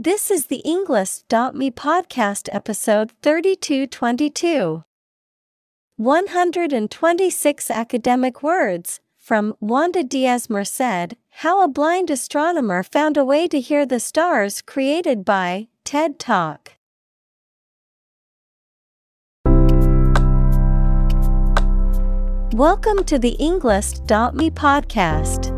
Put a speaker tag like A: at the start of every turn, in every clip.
A: This is the Englist.me podcast episode 3222. 126 academic words from Wanda Diaz Merced How a Blind Astronomer Found a Way to Hear the Stars created by TED Talk. Welcome to the Englist.me podcast.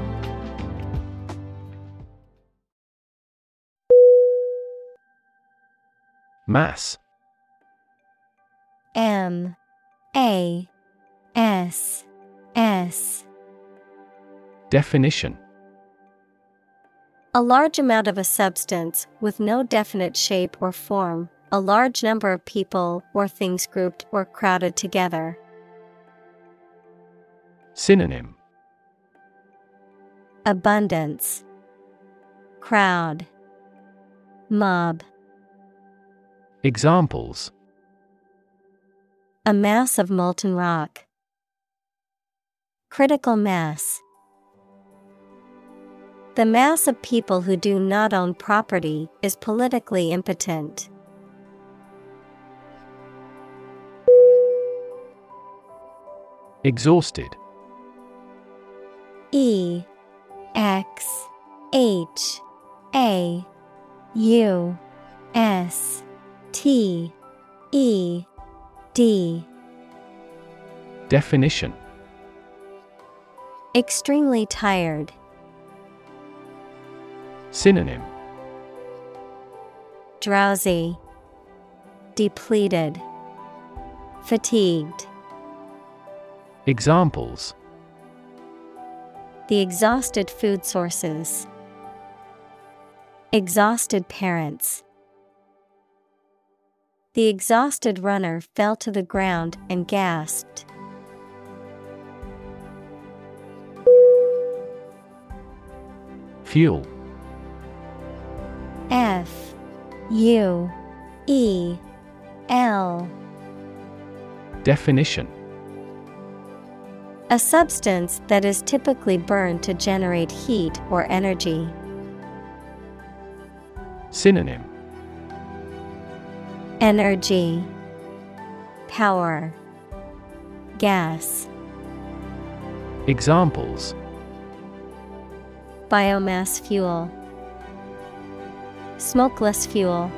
B: Mass.
A: M A S S.
B: Definition.
A: A large amount of a substance with no definite shape or form, a large number of people or things grouped or crowded together.
B: Synonym.
A: Abundance. Crowd. Mob
B: Examples.
A: A mass of molten rock. Critical mass. The mass of people who do not own property is politically impotent.
B: Exhausted.
A: E. X. H. A. U. S T E D.
B: Definition.
A: Extremely tired.
B: Synonym.
A: Drowsy, depleted, fatigued.
B: Examples.
A: The exhausted food sources, exhausted parents. The exhausted runner fell to the ground and gasped.
B: Fuel
A: F U E L
B: Definition
A: A substance that is typically burned to generate heat or energy.
B: Synonym
A: Energy, Power, Gas.
B: Examples
A: Biomass fuel, Smokeless fuel.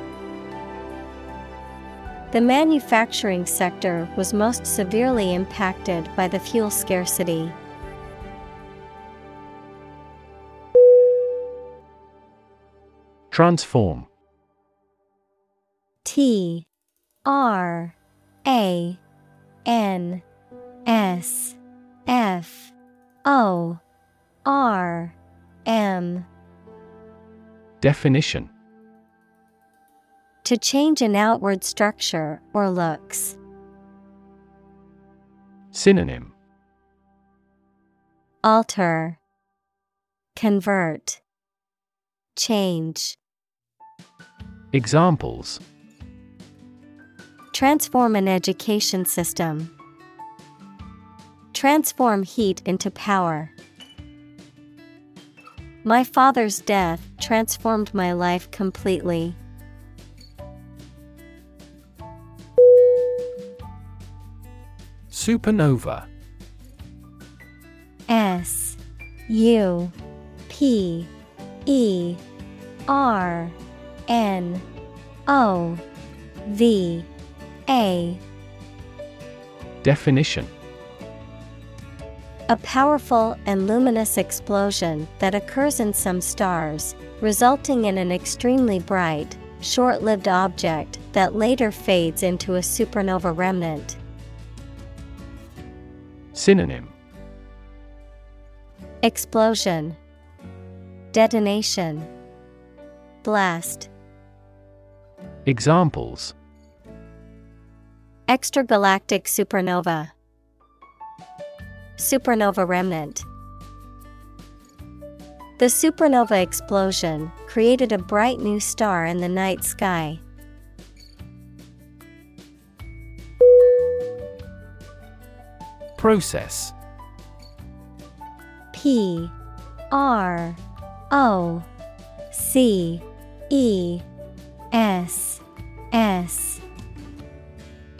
A: The manufacturing sector was most severely impacted by the fuel scarcity.
B: Transform
A: T R A N S F O R M.
B: Definition.
A: To change an outward structure or looks.
B: Synonym.
A: Alter, Convert, Change.
B: Examples
A: Transform an education system. Transform heat into power. My father's death transformed my life completely.
B: Supernova
A: S U P E R N O V A.
B: Definition.
A: A powerful and luminous explosion that occurs in some stars, resulting in an extremely bright, short lived object that later fades into a supernova remnant.
B: Synonym.
A: Explosion, Detonation, Blast.
B: Examples
A: Extragalactic supernova, Supernova remnant. The supernova explosion created a bright new star in the night sky.
B: Process
A: P R O C E S S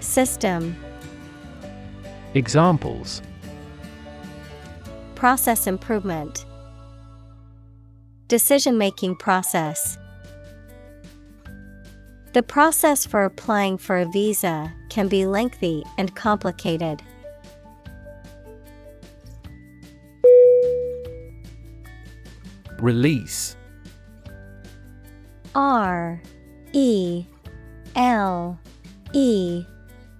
A: System.
B: Examples.
A: Process improvement. Decision making process. The process for applying for a visa can be lengthy and complicated.
B: Release.
A: R E L E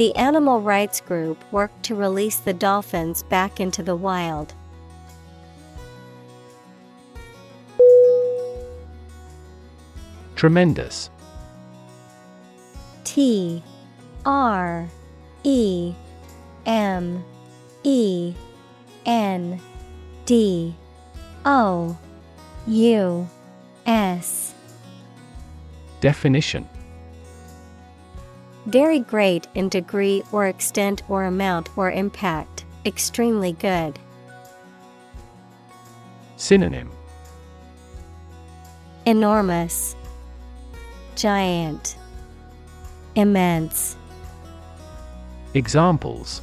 A: The animal rights group worked to release the dolphins back into the wild.
B: Tremendous.
A: T R E M E N D O U S.
B: Definition
A: Very great in degree or extent or amount or impact, extremely good.
B: Synonym
A: Enormous, Giant, Immense.
B: Examples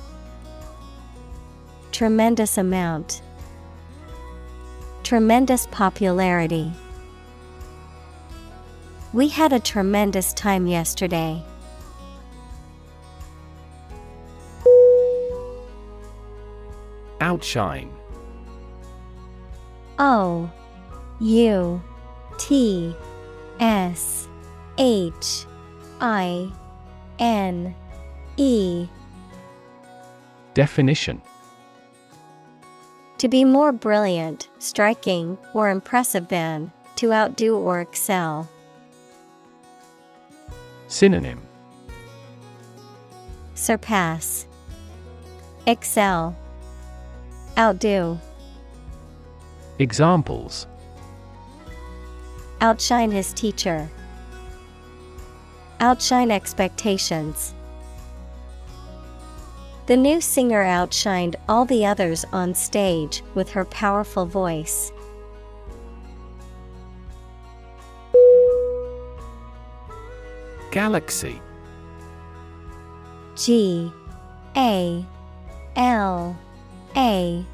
A: Tremendous amount. Tremendous popularity. We had a tremendous time yesterday.
B: Outshine.
A: O U T S H I N E.
B: Definition.
A: To be more brilliant, striking, or impressive than, to outdo or excel.
B: Synonym.
A: Surpass, Excel, Outdo,
B: Examples
A: Outshine his teacher. Outshine expectations. The new singer outshined all the others on stage with her powerful voice.
B: Galaxy
A: G A L A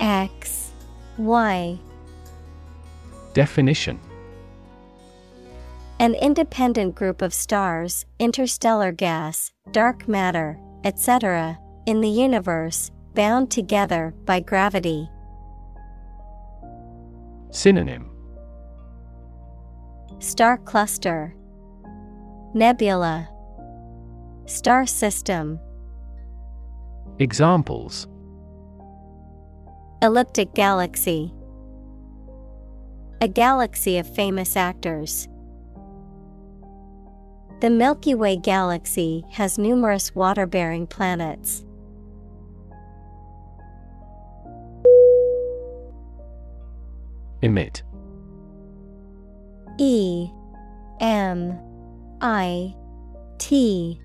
A: X Y.
B: Definition.
A: An independent group of stars, interstellar gas, dark matter, etc., in the universe, bound together by gravity.
B: Synonym.
A: Star cluster, Nebula, Star system,
B: Examples
A: elliptic galaxy. A galaxy of famous actors. The Milky Way galaxy has numerous water bearing planets.
B: Emit
A: E M I T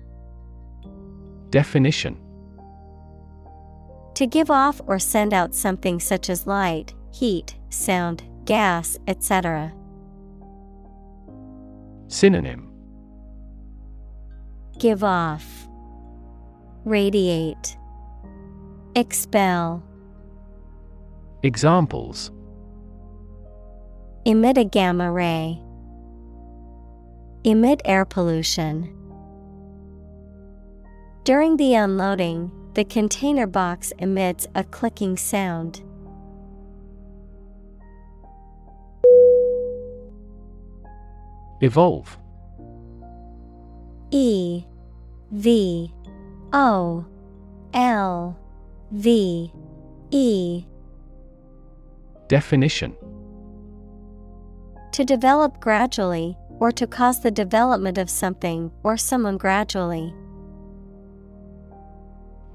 B: Definition
A: To give off or send out something such as light, heat, sound, gas, etc.
B: Synonym
A: Give off, radiate, expel.
B: Examples
A: Emit a gamma ray. Emit air pollution. During the unloading, the container box emits a clicking sound.
B: Evolve
A: E V O L V E
B: Definition
A: To develop gradually, or to cause the development of something or someone gradually.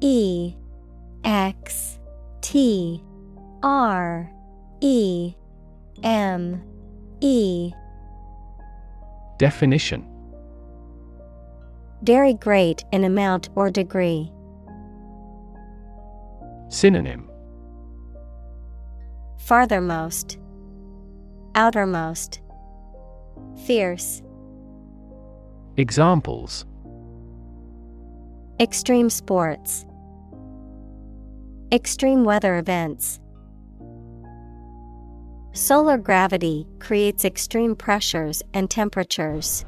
A: E X T R E M E.
B: Definition.
A: Very great in amount or degree.
B: Synonym.
A: Farthermost, Outermost, Fierce,
B: Examples.
A: Extreme sports, Extreme weather events. Solar gravity creates extreme pressures and temperatures.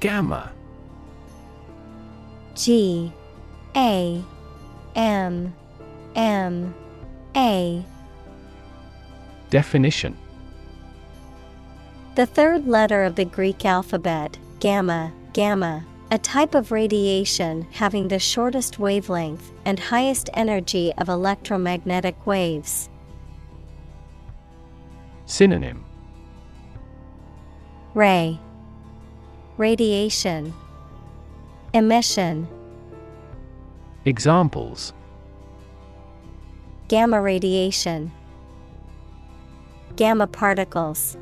B: Gamma.
A: G. A. M. M. A.
B: Definition.
A: The third letter of the Greek alphabet, gamma, gamma, a type of radiation having the shortest wavelength and highest energy of electromagnetic waves.
B: Synonym.
A: Ray. Radiation. Emission.
B: Examples.
A: Gamma radiation. Gamma particles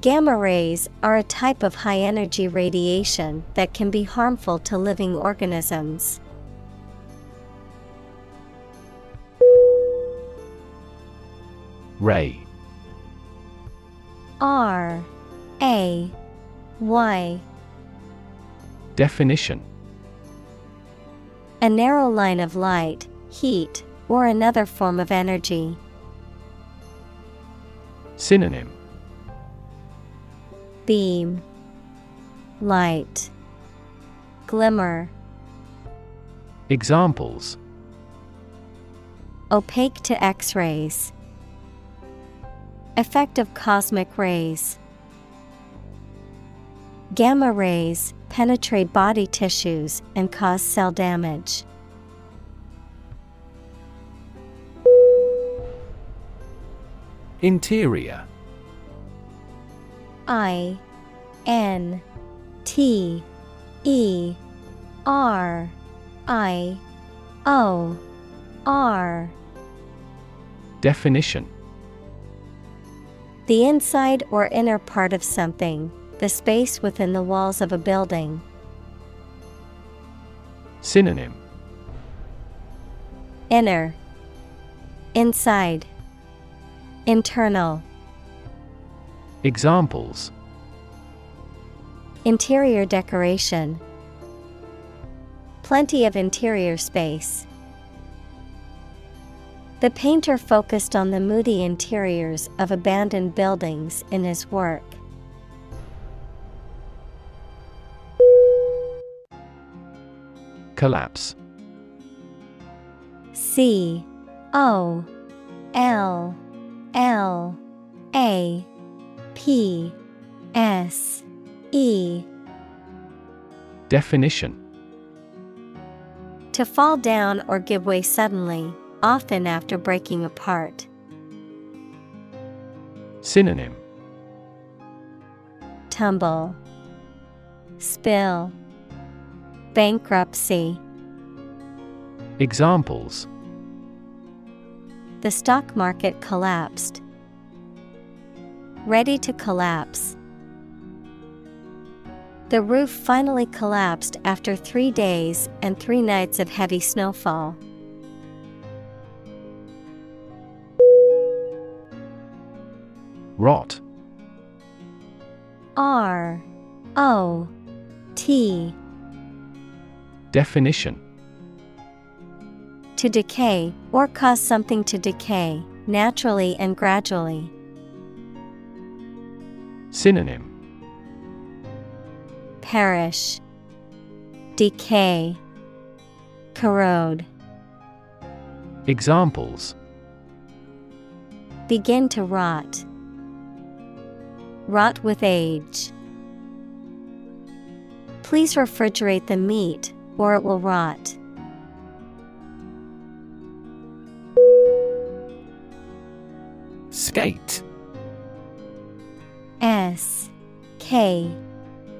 A: Gamma rays are a type of high energy radiation that can be harmful to living organisms.
B: Ray.
A: R. A. Y.
B: Definition.
A: A narrow line of light, heat, or another form of energy.
B: Synonym
A: Beam Light Glimmer
B: Examples
A: Opaque to X rays. Effect of cosmic rays. Gamma rays penetrate body tissues and cause cell damage.
B: Interior
A: I N T E R I O R.
B: Definition.
A: The inside or inner part of something, the space within the walls of a building.
B: Synonym.
A: Inner. Inside. Internal
B: Examples
A: Interior decoration, plenty of interior space. The painter focused on the moody interiors of abandoned buildings in his work.
B: Collapse
A: C O L L A P S E
B: Definition
A: To fall down or give way suddenly, often after breaking apart.
B: Synonym
A: Tumble, Spill, Bankruptcy.
B: Examples
A: The stock market collapsed. Ready to collapse. The roof finally collapsed after three days and three nights of heavy snowfall.
B: Rot
A: R O T
B: Definition
A: To decay, or cause something to decay, naturally and gradually.
B: Synonym
A: Perish, Decay, Corrode.
B: Examples
A: Begin to rot. Rot with age. Please refrigerate the meat or it will rot.
B: Skate
A: S K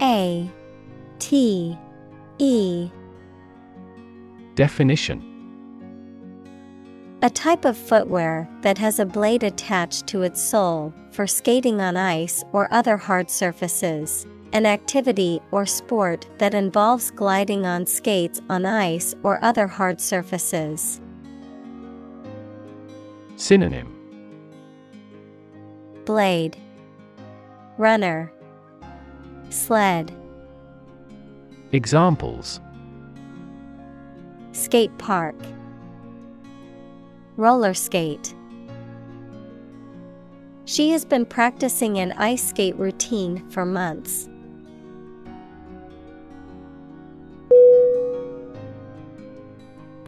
A: A T E
B: Definition
A: A type of footwear that has a blade attached to its sole for skating on ice or other hard surfaces. An activity or sport that involves gliding on skates on ice or other hard surfaces.
B: Synonym
A: Blade, Runner, Sled.
B: Examples
A: Skate park, Roller skate. She has been practicing an ice skate routine for months.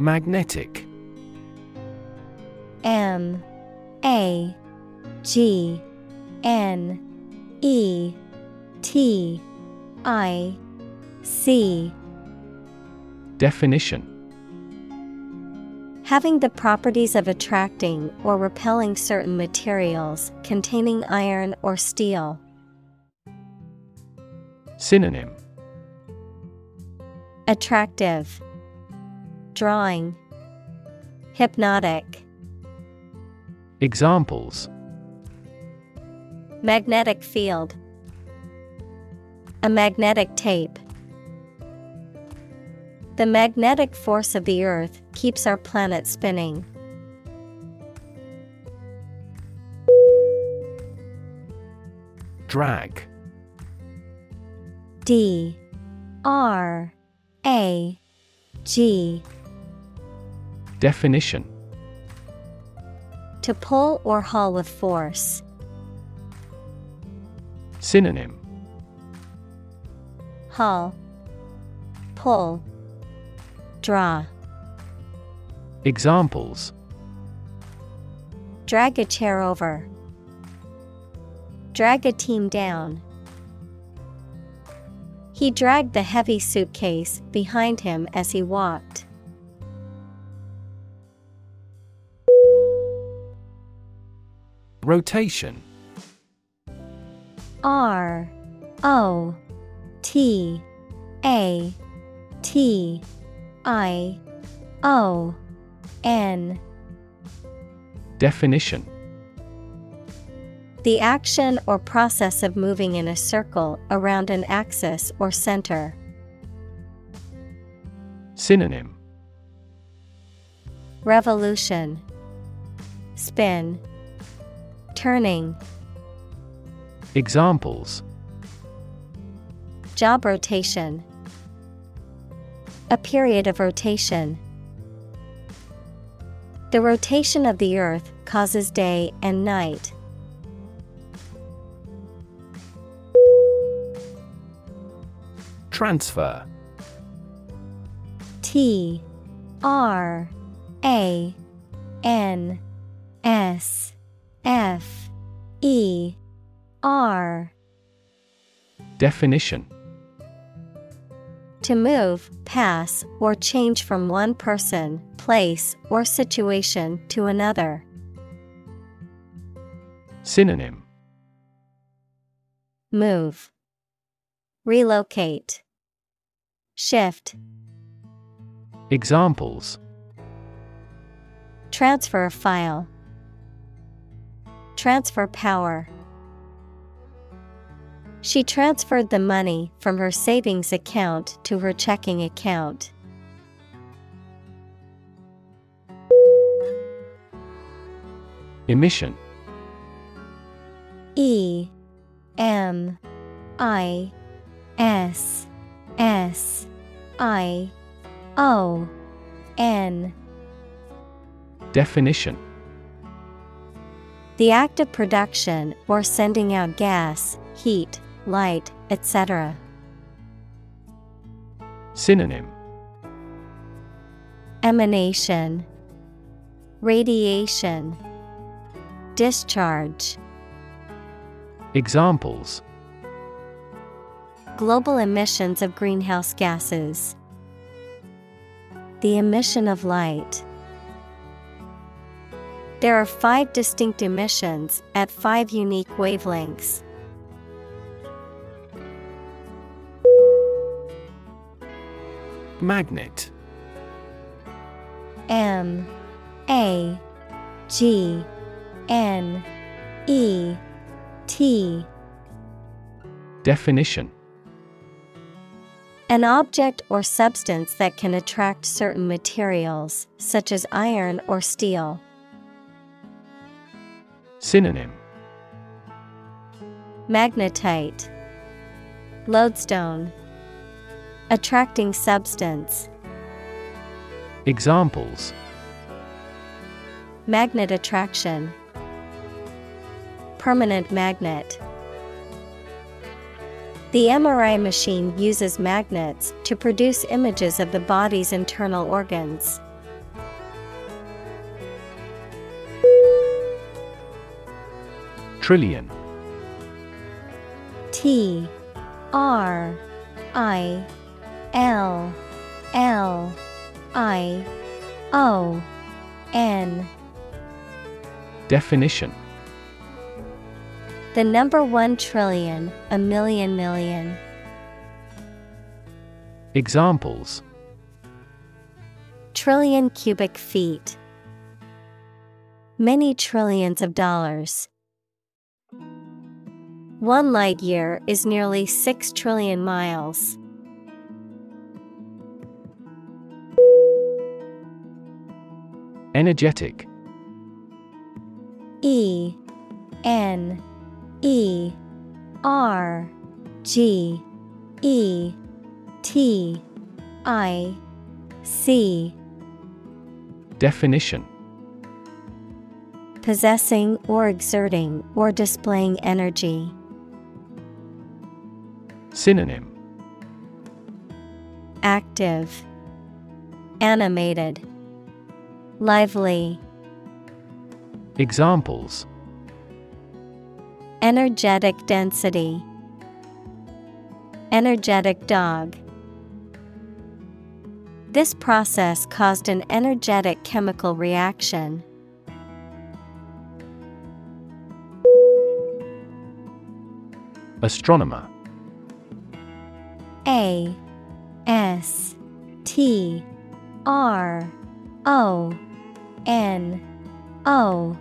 B: Magnetic
A: M A G N E T I C.
B: Definition.
A: Having the properties of attracting or repelling certain materials containing iron or steel.
B: Synonym.
A: Attractive, Drawing, Hypnotic.
B: Examples
A: Magnetic field. A magnetic tape. The magnetic force of the Earth keeps our planet spinning.
B: Drag
A: D R A G
B: Definition
A: To pull or haul with force.
B: Synonym
A: Haul, Pull, Draw.
B: Examples
A: Drag a chair over. Drag a team down. He dragged the heavy suitcase behind him as he walked.
B: Rotation
A: R O T A T I O N.
B: Definition.
A: The action or process of moving in a circle around an axis or center.
B: Synonym.
A: Revolution, Spin, Turning.
B: Examples
A: Job rotation. A period of rotation. The rotation of the earth causes day and night.
B: Transfer
A: T R A N S F E R
B: Definition
A: To move, pass, or change from one person, place, or situation to another.
B: Synonym
A: Move. Relocate. Shift.
B: Examples
A: Transfer a file. Transfer power. She transferred the money from her savings account to her checking account.
B: Emission.
A: E M I S S I O N.
B: Definition.
A: The act of production or sending out gas, heat, light, etc.
B: Synonym
A: Emanation Radiation Discharge
B: Examples
A: Global emissions of greenhouse gases. The emission of light. There are five distinct emissions at five unique wavelengths.
B: Magnet.
A: M A G N E T.
B: Definition.
A: An object or substance that can attract certain materials, such as iron or steel.
B: Synonym.
A: Magnetite, Lodestone, Attracting substance,
B: Examples
A: Magnet attraction, Permanent magnet. The MRI machine uses magnets to produce images of the body's internal organs.
B: Trillion
A: T R I L L I O N
B: Definition
A: The number one trillion, a million million.
B: Examples
A: Trillion cubic feet. Many trillions of dollars. One light year is nearly 6 trillion miles.
B: Energetic.
A: E N E R G E T I C.
B: Definition.
A: Possessing or exerting or displaying energy.
B: Synonym.
A: Active, Animated, Lively,
B: Examples
A: Energetic density, Energetic dog. This process caused an energetic chemical reaction.
B: Astronomer
A: A S T R O N O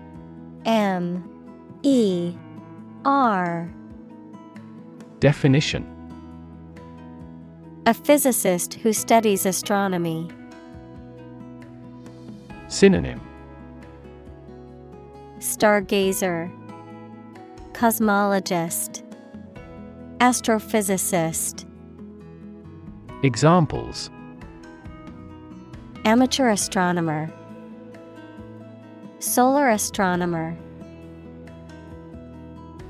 A: M E R.
B: Definition.
A: A physicist who studies astronomy.
B: Synonym.
A: Stargazer, Cosmologist, Astrophysicist,
B: Examples.
A: Amateur astronomer, Solar astronomer.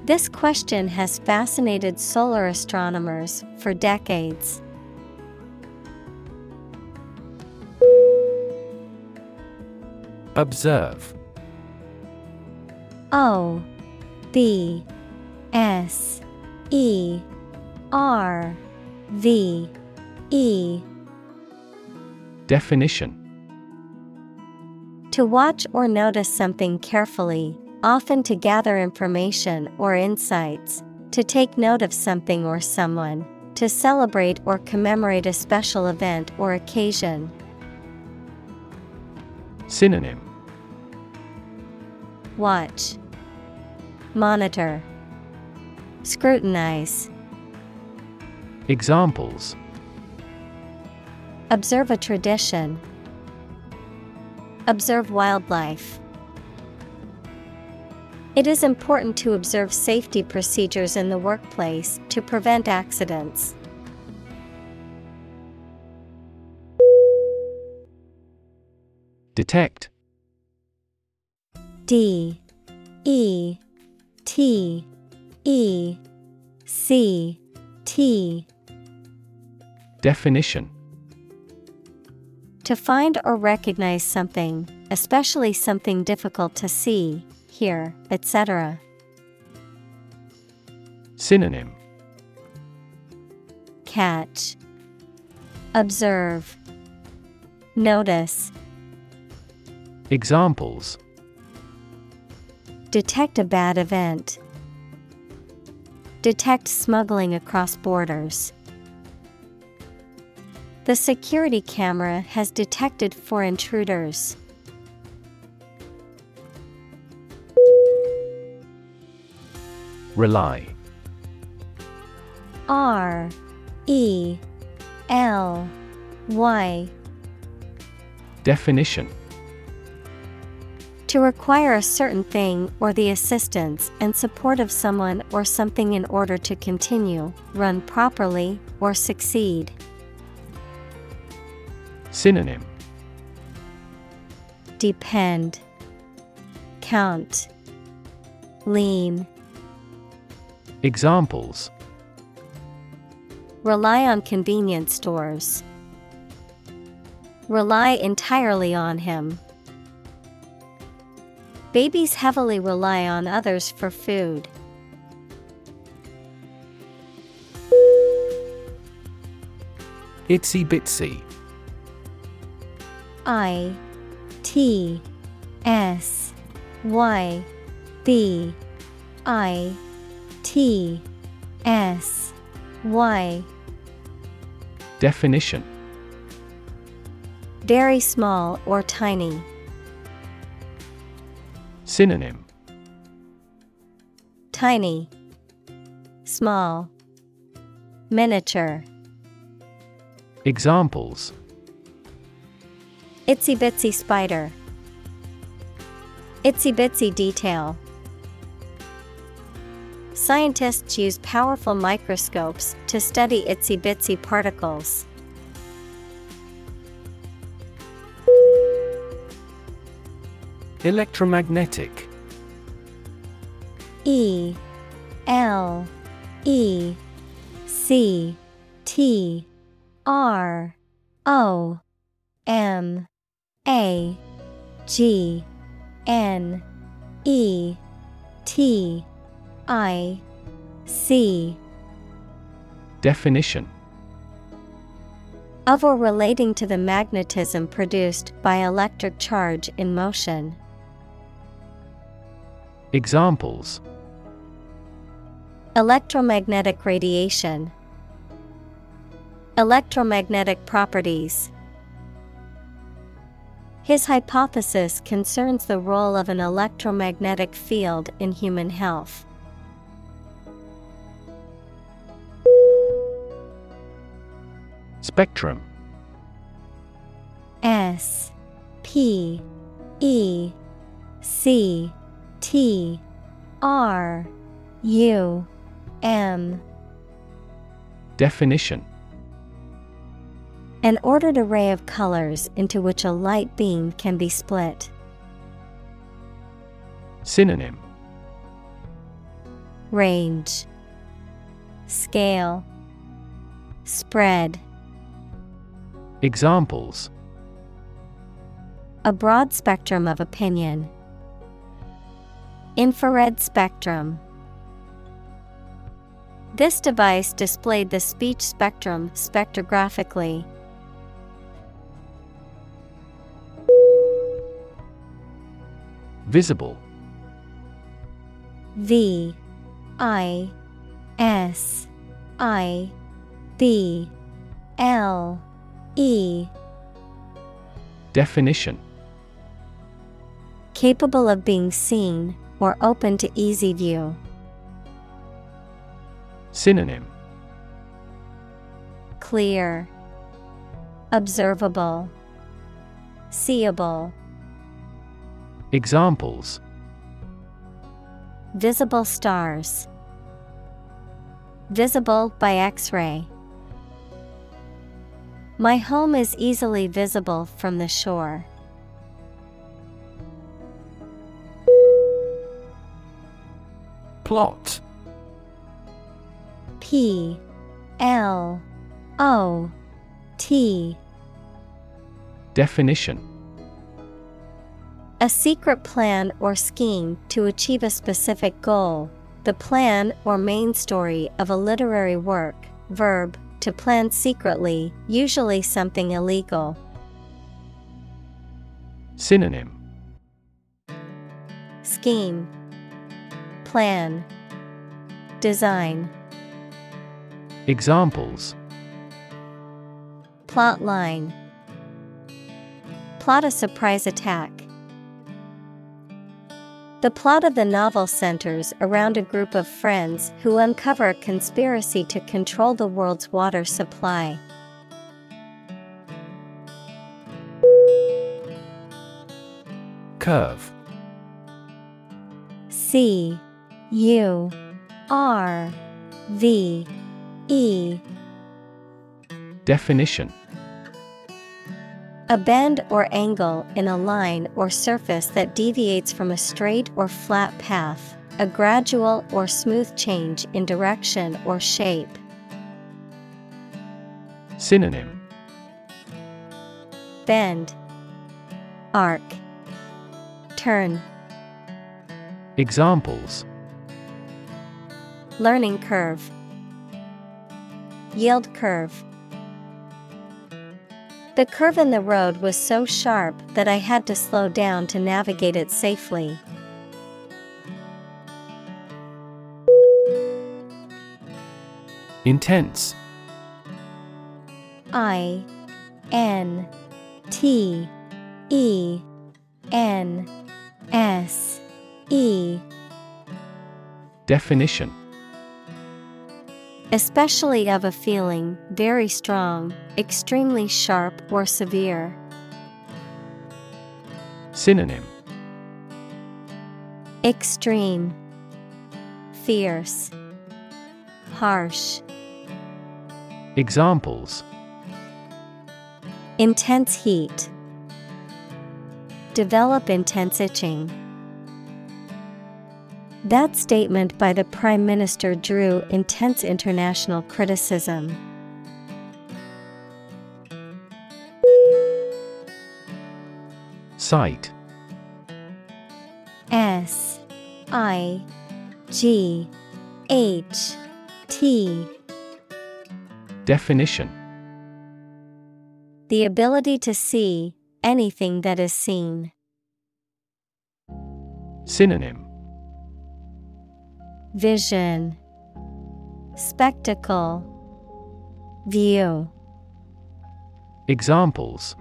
A: This question has fascinated solar astronomers for decades.
B: Observe
A: O B S E R V E
B: Definition
A: To watch or notice something carefully, often to gather information or insights, to take note of something or someone, to celebrate or commemorate a special event or occasion.
B: Synonym
A: Watch, Monitor, Scrutinize.
B: Examples
A: Observe a tradition. Observe wildlife. It is important to observe safety procedures in the workplace to prevent accidents.
B: Detect
A: D E T E C T
B: Definition
A: To find or recognize something, especially something difficult to see, hear, etc.
B: Synonym
A: Catch, Observe, Notice,
B: Examples
A: Detect a bad event. Detect smuggling across borders. The security camera has detected four intruders.
B: Rely
A: R E L Y
B: Definition
A: To require a certain thing or the assistance and support of someone or something in order to continue, run properly, or succeed.
B: Synonym
A: Depend, Count, Lean,
B: Examples
A: Rely on convenience stores. Rely entirely on him. Babies heavily rely on others for food.
B: Itsy bitsy
A: I T S Y B I T S Y.
B: Definition.
A: Very small or tiny.
B: Synonym.
A: Tiny, Small, Miniature.
B: Examples
A: Itsy bitsy spider. Itsy bitsy detail. Scientists use powerful microscopes to study itsy bitsy particles.
B: Electromagnetic
A: E L E C T R O M A G N E T I C
B: Definition
A: of or relating to the magnetism produced by electric charge in motion.
B: Examples
A: Electromagnetic radiation, Electromagnetic properties. His hypothesis concerns the role of an electromagnetic field in human health.
B: Spectrum.
A: S P E C T R U M.
B: Definition
A: An ordered array of colors into which a light beam can be split.
B: Synonym
A: Range, Scale, Spread.
B: Examples
A: A broad spectrum of opinion. Infrared spectrum. This device displayed the speech spectrum spectrographically.
B: Visible.
A: V I S I B L E.
B: Definition.
A: Capable of being seen or open to easy view.
B: Synonym.
A: Clear, Observable, Seeable.
B: Examples
A: Visible stars. Visible by X ray. My home is easily visible from the shore.
B: Plot
A: P L O T
B: Definition
A: A secret plan or scheme to achieve a specific goal, the plan or main story of a literary work. Verb, to plan secretly, usually something illegal.
B: Synonym
A: Scheme, Plan, Design.
B: Examples
A: Plot line. Plot a surprise attack. The plot of the novel centers around a group of friends who uncover a conspiracy to control the world's water supply.
B: Curve.
A: C. U. R. V. E.
B: Definition
A: A bend or angle in a line or surface that deviates from a straight or flat path, a gradual or smooth change in direction or shape.
B: Synonym
A: Bend, Arc, Turn.
B: Examples
A: Learning curve, Yield curve. The curve in the road was so sharp that I had to slow down to navigate it safely.
B: Intense.
A: I N T E N S E.
B: Definition
A: Especially of a feeling, very strong, extremely sharp or severe.
B: Synonym
A: Extreme, Fierce, Harsh.
B: Examples
A: Intense heat. Develop intense itching. That statement by the Prime Minister drew intense international criticism.
B: Sight
A: S I G H T
B: Definition
A: The ability to see anything that is seen.
B: Synonym
A: Vision Spectacle View
B: Examples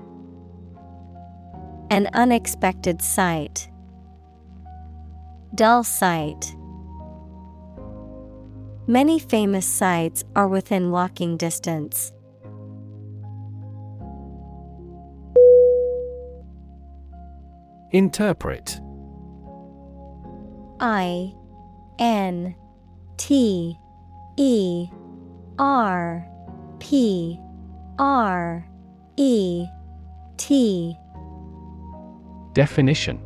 A: An unexpected sight. Dull sight. Many famous sights are within walking distance.
B: Interpret
A: I N T E R P R E T.
B: Definition.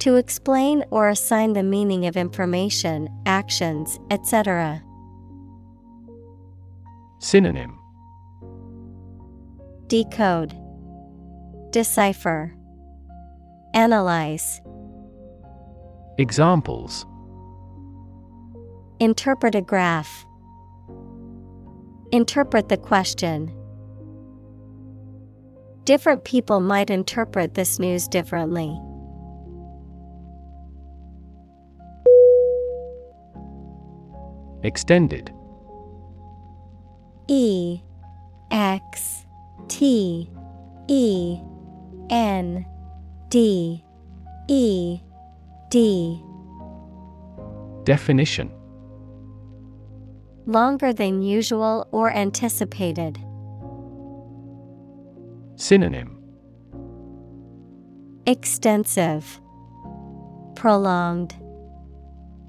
A: To explain or assign the meaning of information, actions, etc.
B: Synonym.
A: Decode. Decipher. Analyze
B: Examples
A: Interpret a graph. Interpret the question. Different people might interpret this news differently.
B: Extended
A: E X T E N D E D.
B: Definition.
A: Longer than usual or anticipated.
B: Synonym.
A: Extensive, Prolonged,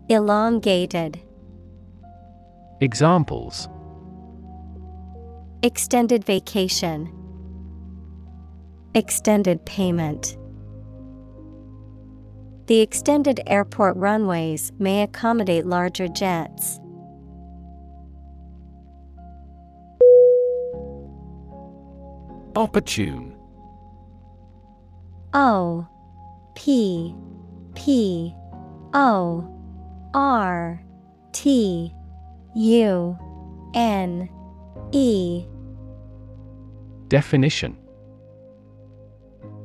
A: Elongated.
B: Examples.
A: Extended vacation, Extended payment. The extended airport runways may accommodate larger jets.
B: Opportune.
A: O P P O R T U N E.
B: Definition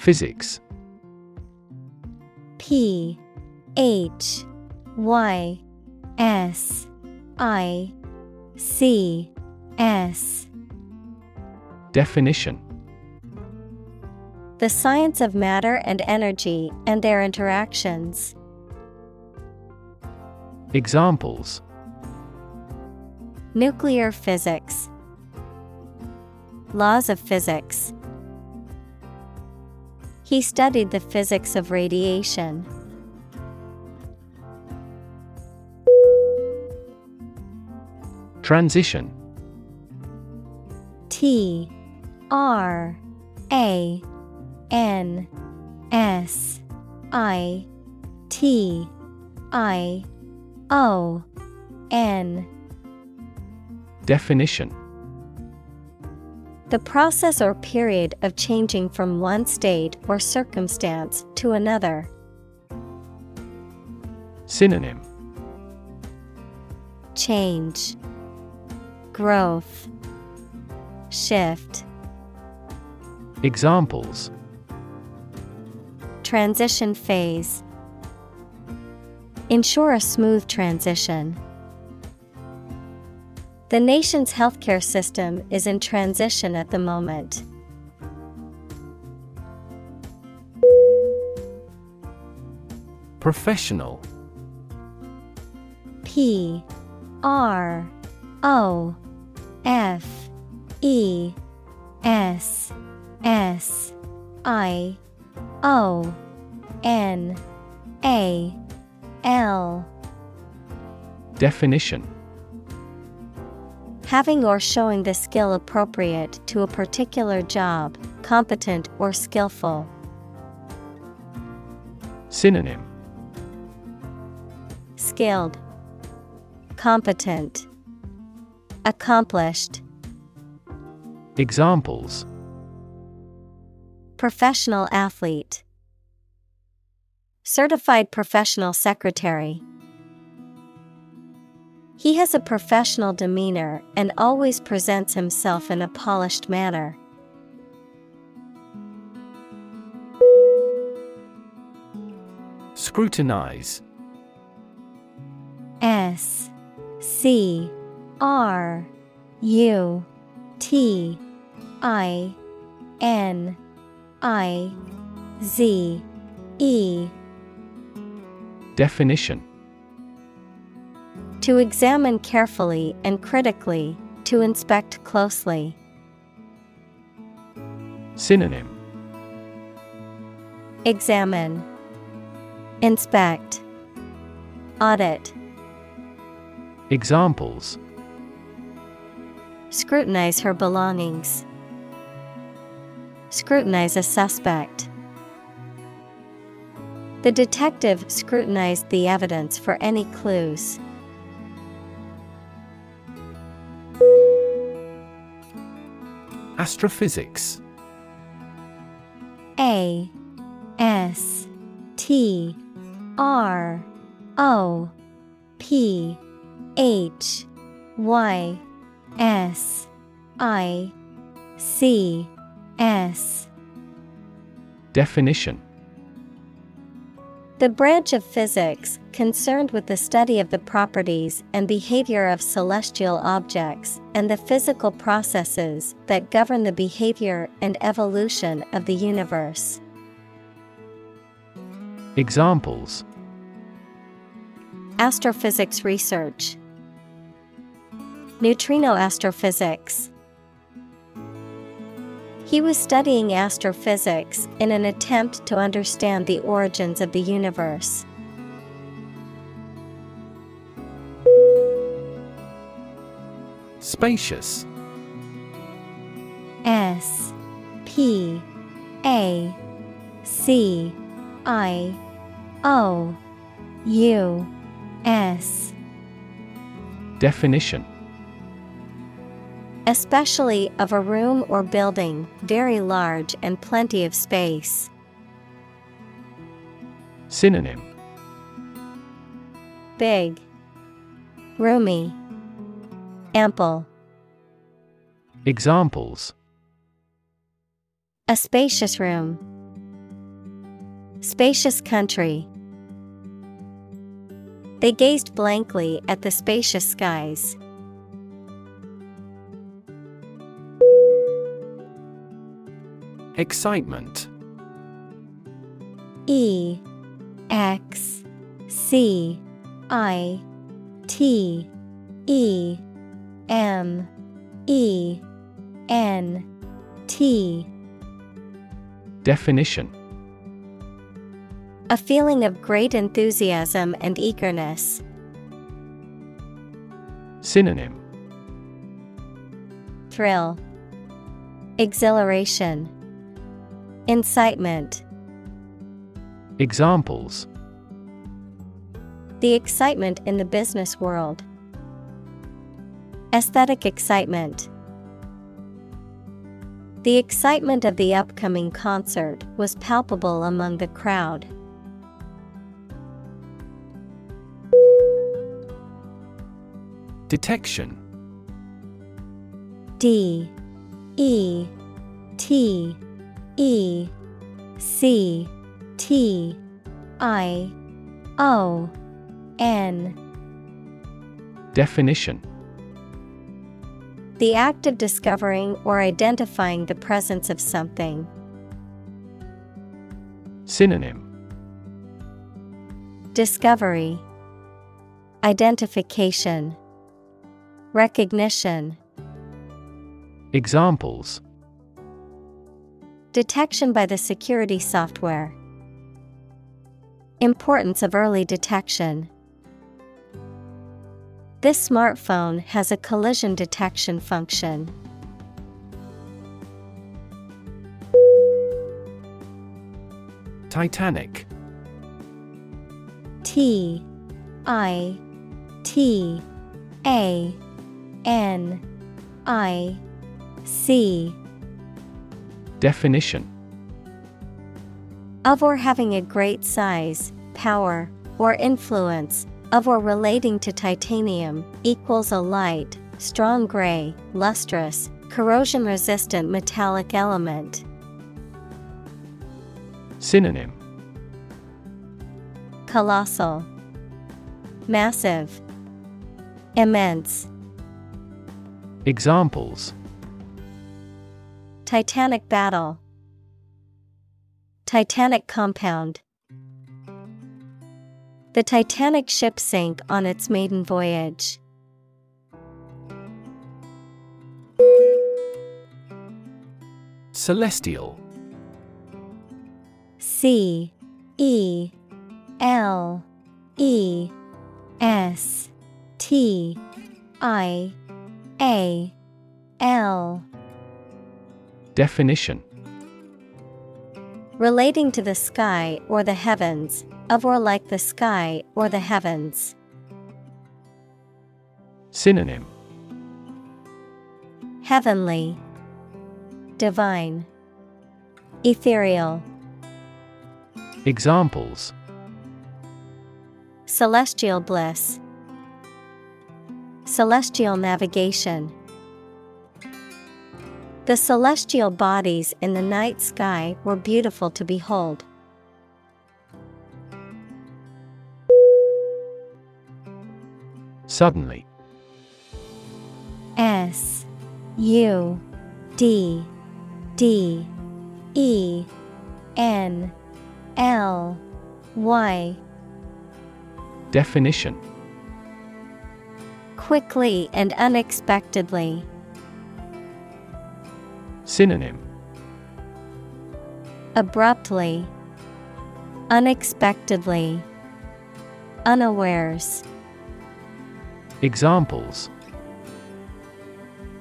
B: Physics
A: P H Y S I C S
B: Definition
A: The science of matter and energy and their interactions.
B: Examples
A: Nuclear physics. Laws of physics. He studied the physics of radiation.
B: Transition.
A: T R A N S I T I O N.
B: Definition
A: The process or period of changing from one state or circumstance to another.
B: Synonym
A: Change, Growth, Shift,
B: Examples
A: Transition phase. Ensure a smooth transition. The nation's healthcare system is in transition at the moment.
B: Professional.
A: P R O F E S S I O N A L.
B: Definition
A: Having or showing the skill appropriate to a particular job, competent or skillful.
B: Synonym
A: Skilled, Competent, Accomplished.
B: Examples
A: Professional athlete, Certified professional secretary. He has a professional demeanor and always presents himself in a polished manner.
B: Scrutinize.
A: S C R U T I N I Z E
B: Definition
A: To examine carefully and critically, to inspect closely.
B: Synonym
A: Examine, Inspect, Audit.
B: Examples
A: Scrutinize her belongings. Scrutinize a suspect. The detective scrutinized the evidence for any clues.
B: Astrophysics.
A: A S T R O P H Y S I C S.
B: Definition
A: The branch of physics concerned with the study of the properties and behavior of celestial objects and the physical processes that govern the behavior and evolution of the universe.
B: Examples
A: Astrophysics research, Neutrino astrophysics. He was studying astrophysics in an attempt to understand the origins of the universe.
B: Spacious.
A: S P A C I O U S.
B: Definition
A: Especially of a room or building, very large and plenty of space.
B: Synonym
A: Big, roomy, ample.
B: Examples
A: A spacious room. Spacious country. They gazed blankly at the spacious skies.
B: Excitement.
A: E X C I T E M E N T.
B: Definition.
A: A feeling of great enthusiasm and eagerness.
B: Synonym.
A: Thrill, Exhilaration, Incitement.
B: Examples
A: The excitement in the business world. Aesthetic excitement. The excitement of the upcoming concert was palpable among the crowd.
B: Detection
A: D E T E C T I O N.
B: Definition.
A: The act of discovering or identifying the presence of something.
B: Synonym.
A: Discovery, Identification, Recognition,
B: Examples
A: Detection by the security software. Importance of early detection. This smartphone has a collision detection function.
B: Titanic
A: T I T A N I C
B: Definition
A: of or having a great size, power, or influence, of or relating to titanium, equals a light, strong gray, lustrous, corrosion resistant metallic element.
B: Synonym
A: Colossal, Massive, Immense.
B: Examples
A: Titanic battle, Titanic compound. The Titanic ship sank on its maiden voyage.
B: Celestial
A: C E L E S T I A L
B: Definition.
A: Relating to the sky or the heavens, of or like the sky or the heavens.
B: Synonym.
A: Heavenly, Divine, Ethereal,
B: Examples.
A: Celestial bliss, Celestial navigation. The celestial bodies in the night sky were beautiful to behold.
B: Suddenly
A: S U D D E N L Y
B: Definition
A: Quickly and unexpectedly.
B: Synonym
A: Abruptly, Unexpectedly, Unawares.
B: Examples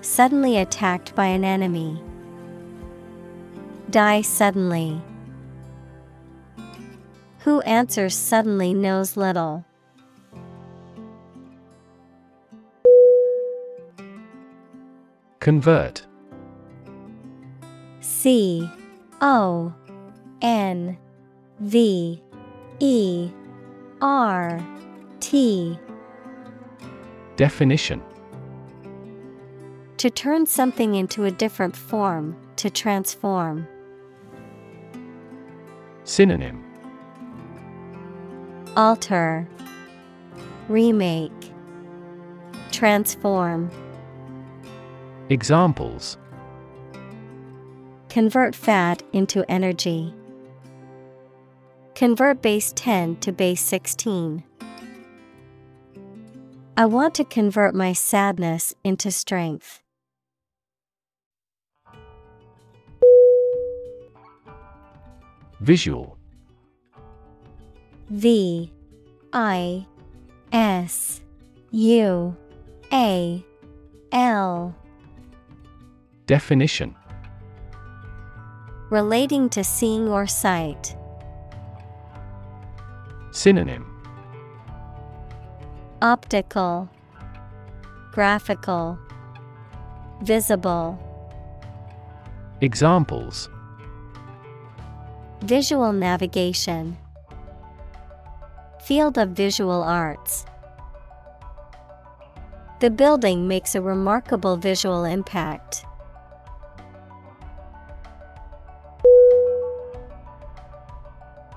A: Suddenly attacked by an enemy. Die suddenly. Who answers suddenly knows little.
B: Convert
A: C O N V E R T.
B: Definition.
A: To turn something into a different form, to transform.
B: Synonym.
A: Alter, Remake, Transform.
B: Examples
A: Convert fat into energy. Convert base 10 to base 16. I want to convert my sadness into strength.
B: Visual
A: V I S U A L
B: Definition
A: Relating to seeing or sight.
B: Synonym
A: Optical, Graphical, Visible.
B: Examples
A: Visual navigation. Field of visual arts. The building makes a remarkable visual impact.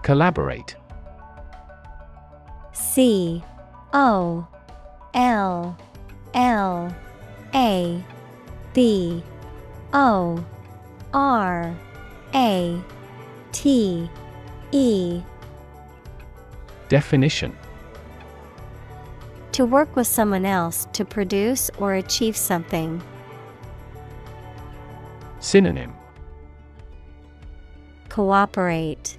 B: Collaborate.
A: C O L L A B O R A T E.
B: Definition.
A: To work with someone else to produce or achieve something.
B: Synonym.
A: Cooperate,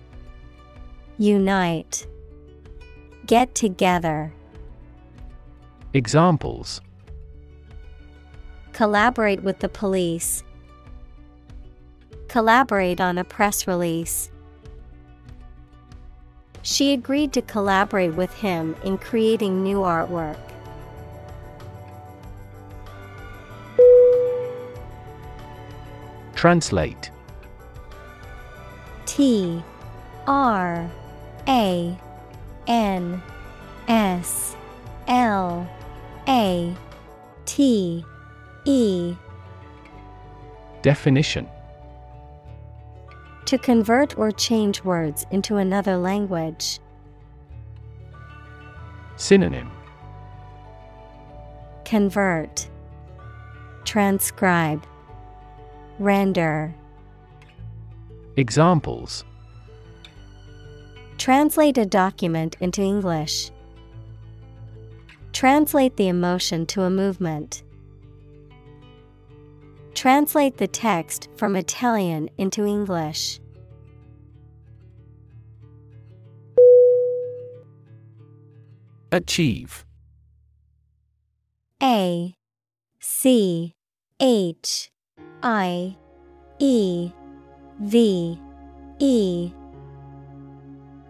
A: Unite, Get together.
B: Examples
A: Collaborate with the police. Collaborate on a press release. She agreed to collaborate with him in creating new artwork.
B: Translate
A: T R A N S L A T E.
B: Definition.
A: To convert or change words into another language.
B: Synonym.
A: Convert, Transcribe, Render.
B: Examples
A: Translate a document into English. Translate the emotion to a movement. Translate the text from Italian into English.
B: Achieve
A: A C H I E V E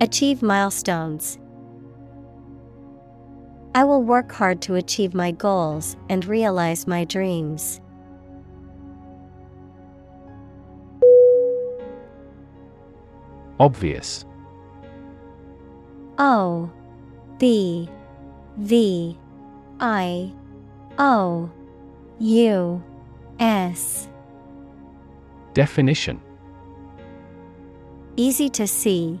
A: Achieve milestones. I will work hard to achieve my goals and realize my dreams.
B: Obvious
A: O B V I O U S
B: Definition
A: Easy to see,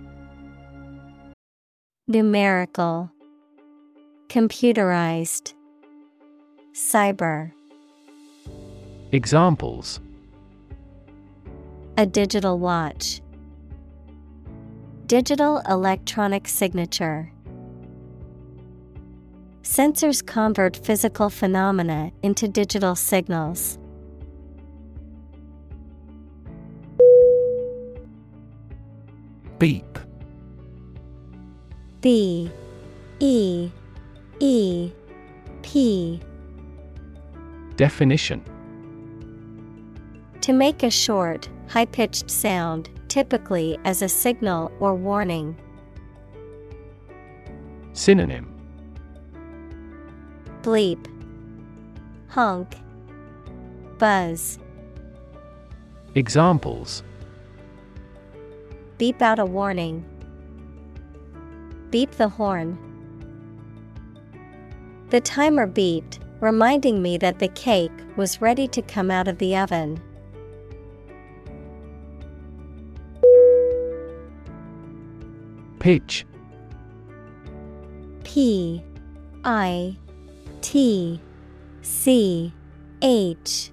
A: Numerical, Computerized, Cyber.
B: Examples
A: A digital watch. Digital electronic signature. Sensors convert physical phenomena into digital signals.
B: Beep
A: B E E P
B: Definition
A: To make a short, high pitched sound, typically as a signal or warning.
B: Synonym
A: Bleep, Honk, Buzz.
B: Examples
A: Beep out a warning. Beep the horn. The timer beeped, reminding me that the cake was ready to come out of the oven.
B: Pitch
A: P I T C H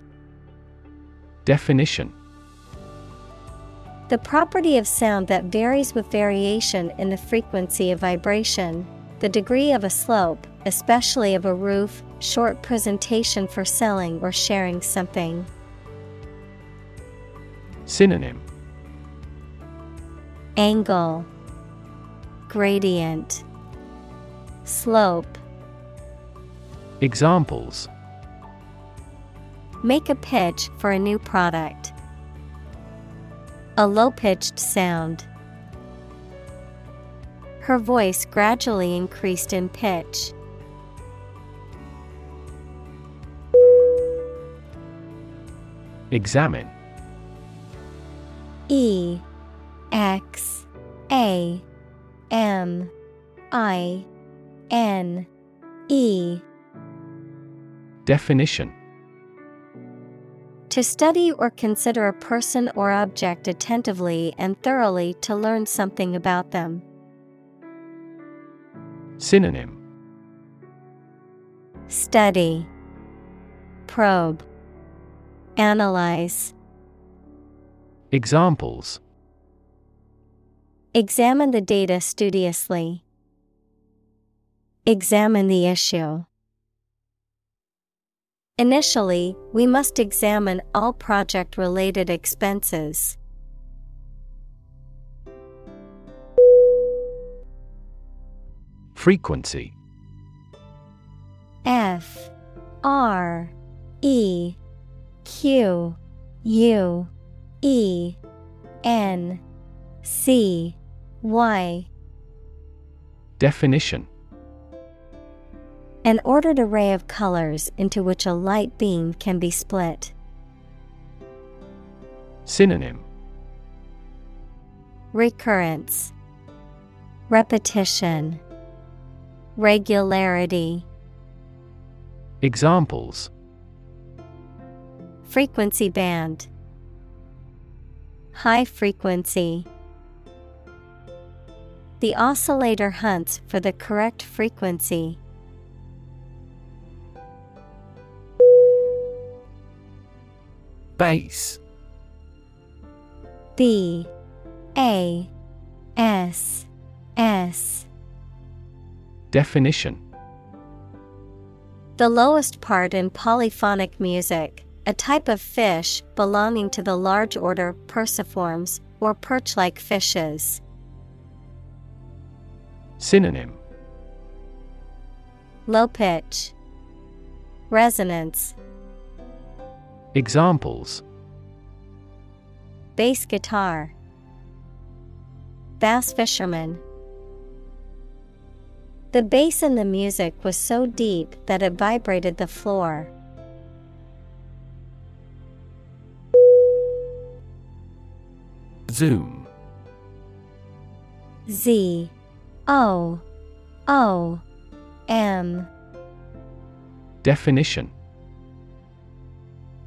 B: Definition
A: The property of sound that varies with variation in the frequency of vibration, the degree of a slope, especially of a roof, short presentation for selling or sharing something.
B: Synonym
A: Angle, Gradient, Slope.
B: Examples
A: Make a pitch for a new product. A low pitched sound. Her voice gradually increased in pitch.
B: Examine
A: E X A M I N E
B: Definition
A: To study or consider a person or object attentively and thoroughly to learn something about them.
B: Synonym
A: Study Probe Analyze
B: Examples
A: Examine the data studiously. Examine the issue. Initially, we must examine all project related expenses.
B: Frequency.
A: F. R. E. Q. U. E. N. C. Y.
B: Definition
A: An ordered array of colors into which a light beam can be split.
B: Synonym.
A: Recurrence. Repetition. Regularity.
B: Examples.
A: Frequency band. High frequency. The oscillator hunts for the correct frequency.
B: Bass.
A: B A S S.
B: Definition.
A: The lowest part in polyphonic music, a type of fish belonging to the large order Perciformes or perch like fishes.
B: Synonym.
A: Low pitch, resonance,
B: Examples.
A: Bass guitar, bass fisherman. The bass in the music was so deep that it vibrated the floor.
B: Zoom.
A: Z. O. O. M.
B: Definition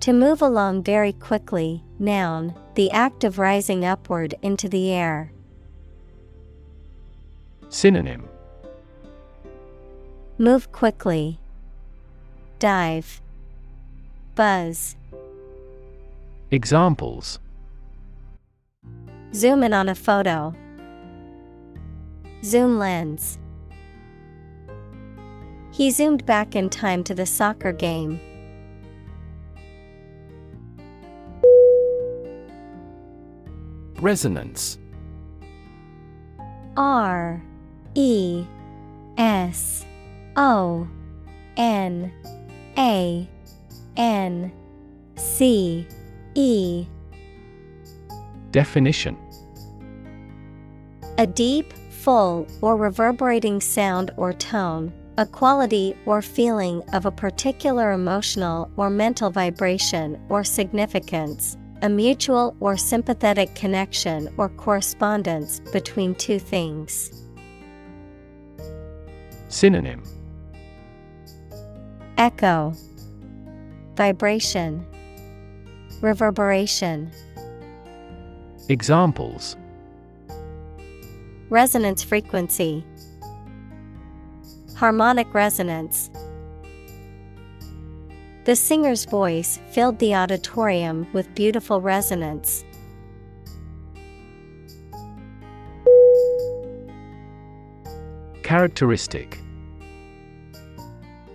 A: To move along very quickly, noun, the act of rising upward into the air.
B: Synonym
A: Move quickly. Dive. Buzz.
B: Examples
A: Zoom in on a photo. Zoom lens. He zoomed back in time to the soccer game.
B: Resonance.
A: R E S O N A N C E.
B: Definition.
A: A deep, full, or reverberating sound or tone, a quality or feeling of a particular emotional or mental vibration or significance, a mutual or sympathetic connection or correspondence between two things.
B: Synonym
A: Echo, Vibration, Reverberation.
B: Examples
A: Resonance frequency, Harmonic resonance. The singer's voice filled the auditorium with beautiful resonance.
B: Characteristic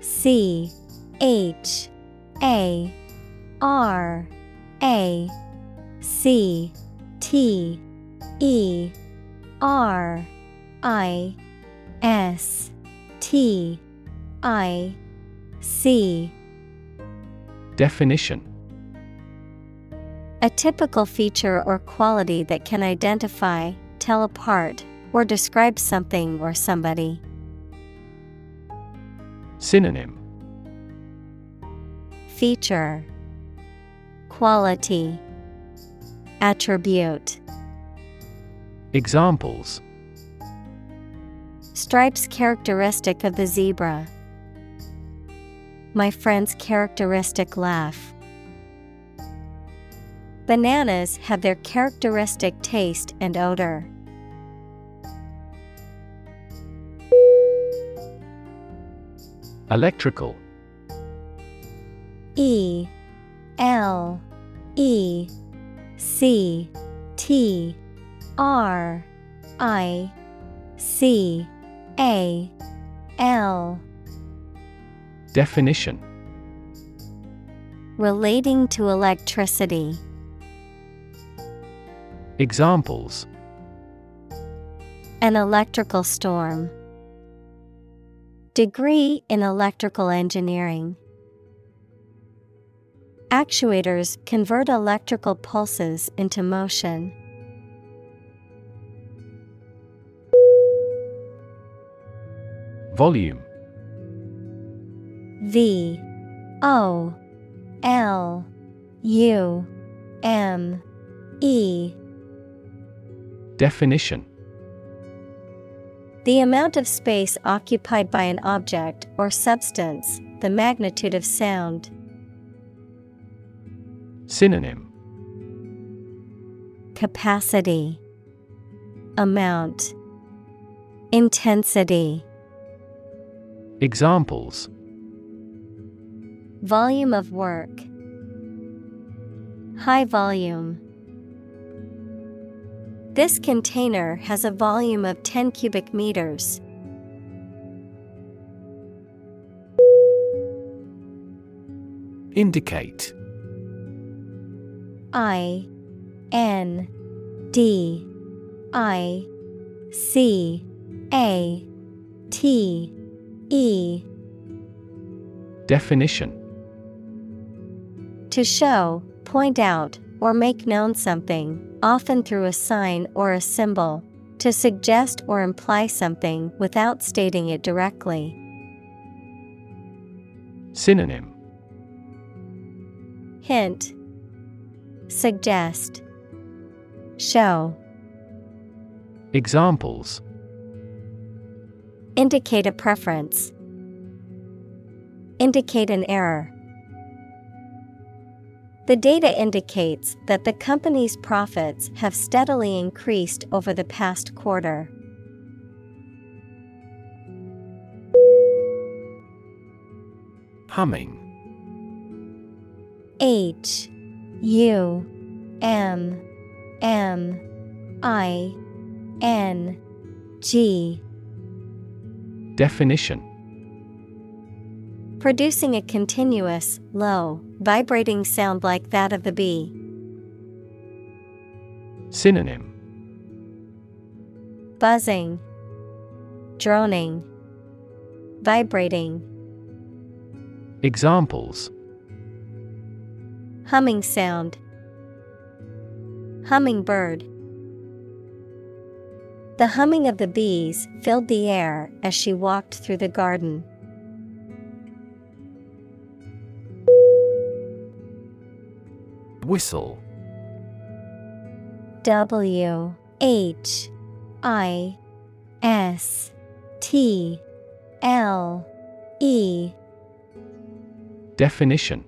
A: C H A R A C T E R I S T I C
B: Definition.
A: A typical feature or quality that can identify, tell apart, or describe something or somebody.
B: Synonym.
A: Feature. Quality. Attribute.
B: Examples.
A: Stripes characteristic of the zebra. My friend's characteristic laugh. Bananas have their characteristic taste and odor.
B: Electrical
A: E L E C T R I C A L
B: Definition
A: Relating to electricity.
B: Examples
A: An electrical storm. Degree in electrical engineering. Actuators convert electrical pulses into motion.
B: Volume
A: V O L U M E.
B: Definition.
A: The amount of space occupied by an object or substance, the magnitude of sound.
B: Synonym.
A: Capacity. Amount. Intensity.
B: Examples
A: Volume of work. High volume. This container has a volume of 10 cubic meters.
B: Indicate.
A: I N D I C A T E.
B: Definition
A: To show, point out, or make known something, often through a sign or a symbol, to suggest or imply something without stating it directly.
B: Synonym
A: Hint Suggest Show
B: Examples
A: Indicate a preference. Indicate an error. The data indicates that the company's profits have steadily increased over the past quarter.
B: Humming.
A: H U M M I N G.
B: Definition
A: Producing a continuous, low, vibrating sound like that of the bee.
B: Synonym
A: Buzzing, droning, vibrating.
B: Examples
A: Humming sound. Hummingbird. The humming of the bees filled the air as she walked through the garden.
B: Whistle.
A: W H I S T L E.
B: Definition.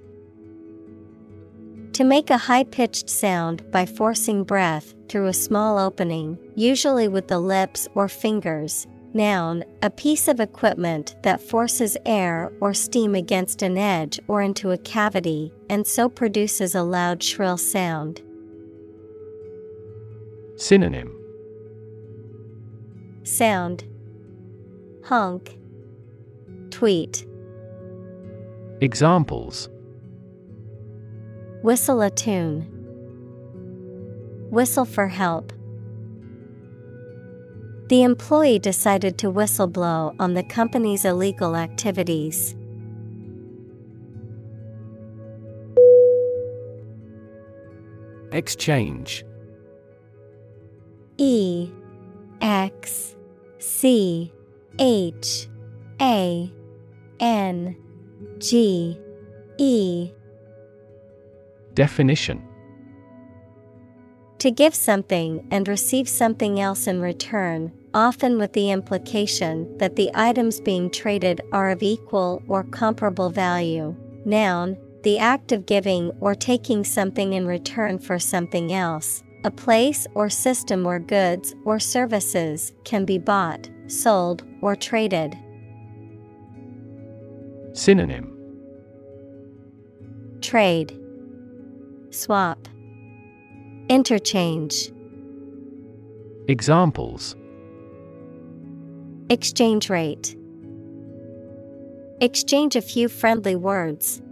A: To make a high pitched sound by forcing breath through a small opening, usually with the lips or fingers. Noun, a piece of equipment that forces air or steam against an edge or into a cavity, and so produces a loud shrill sound.
B: Synonym
A: Sound Honk Tweet
B: Examples
A: Whistle a tune. Whistle for help. The employee decided to whistleblow on the company's illegal activities.
B: Exchange.
A: E X C H A N G E.
B: Definition.
A: To give something and receive something else in return, often with the implication that the items being traded are of equal or comparable value. Noun, the act of giving or taking something in return for something else, a place or system where goods or services can be bought, sold, or traded.
B: Synonym
A: Trade, Swap, Interchange.
B: Examples
A: Exchange rate. Exchange a few friendly words.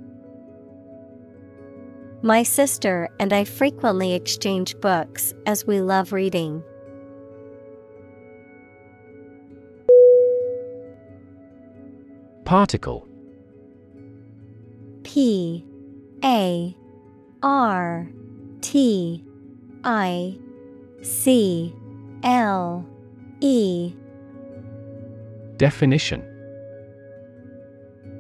A: My sister and I frequently exchange books as we love reading.
B: Particle.
A: P. A. R. T. I. C. L. E.
B: Definition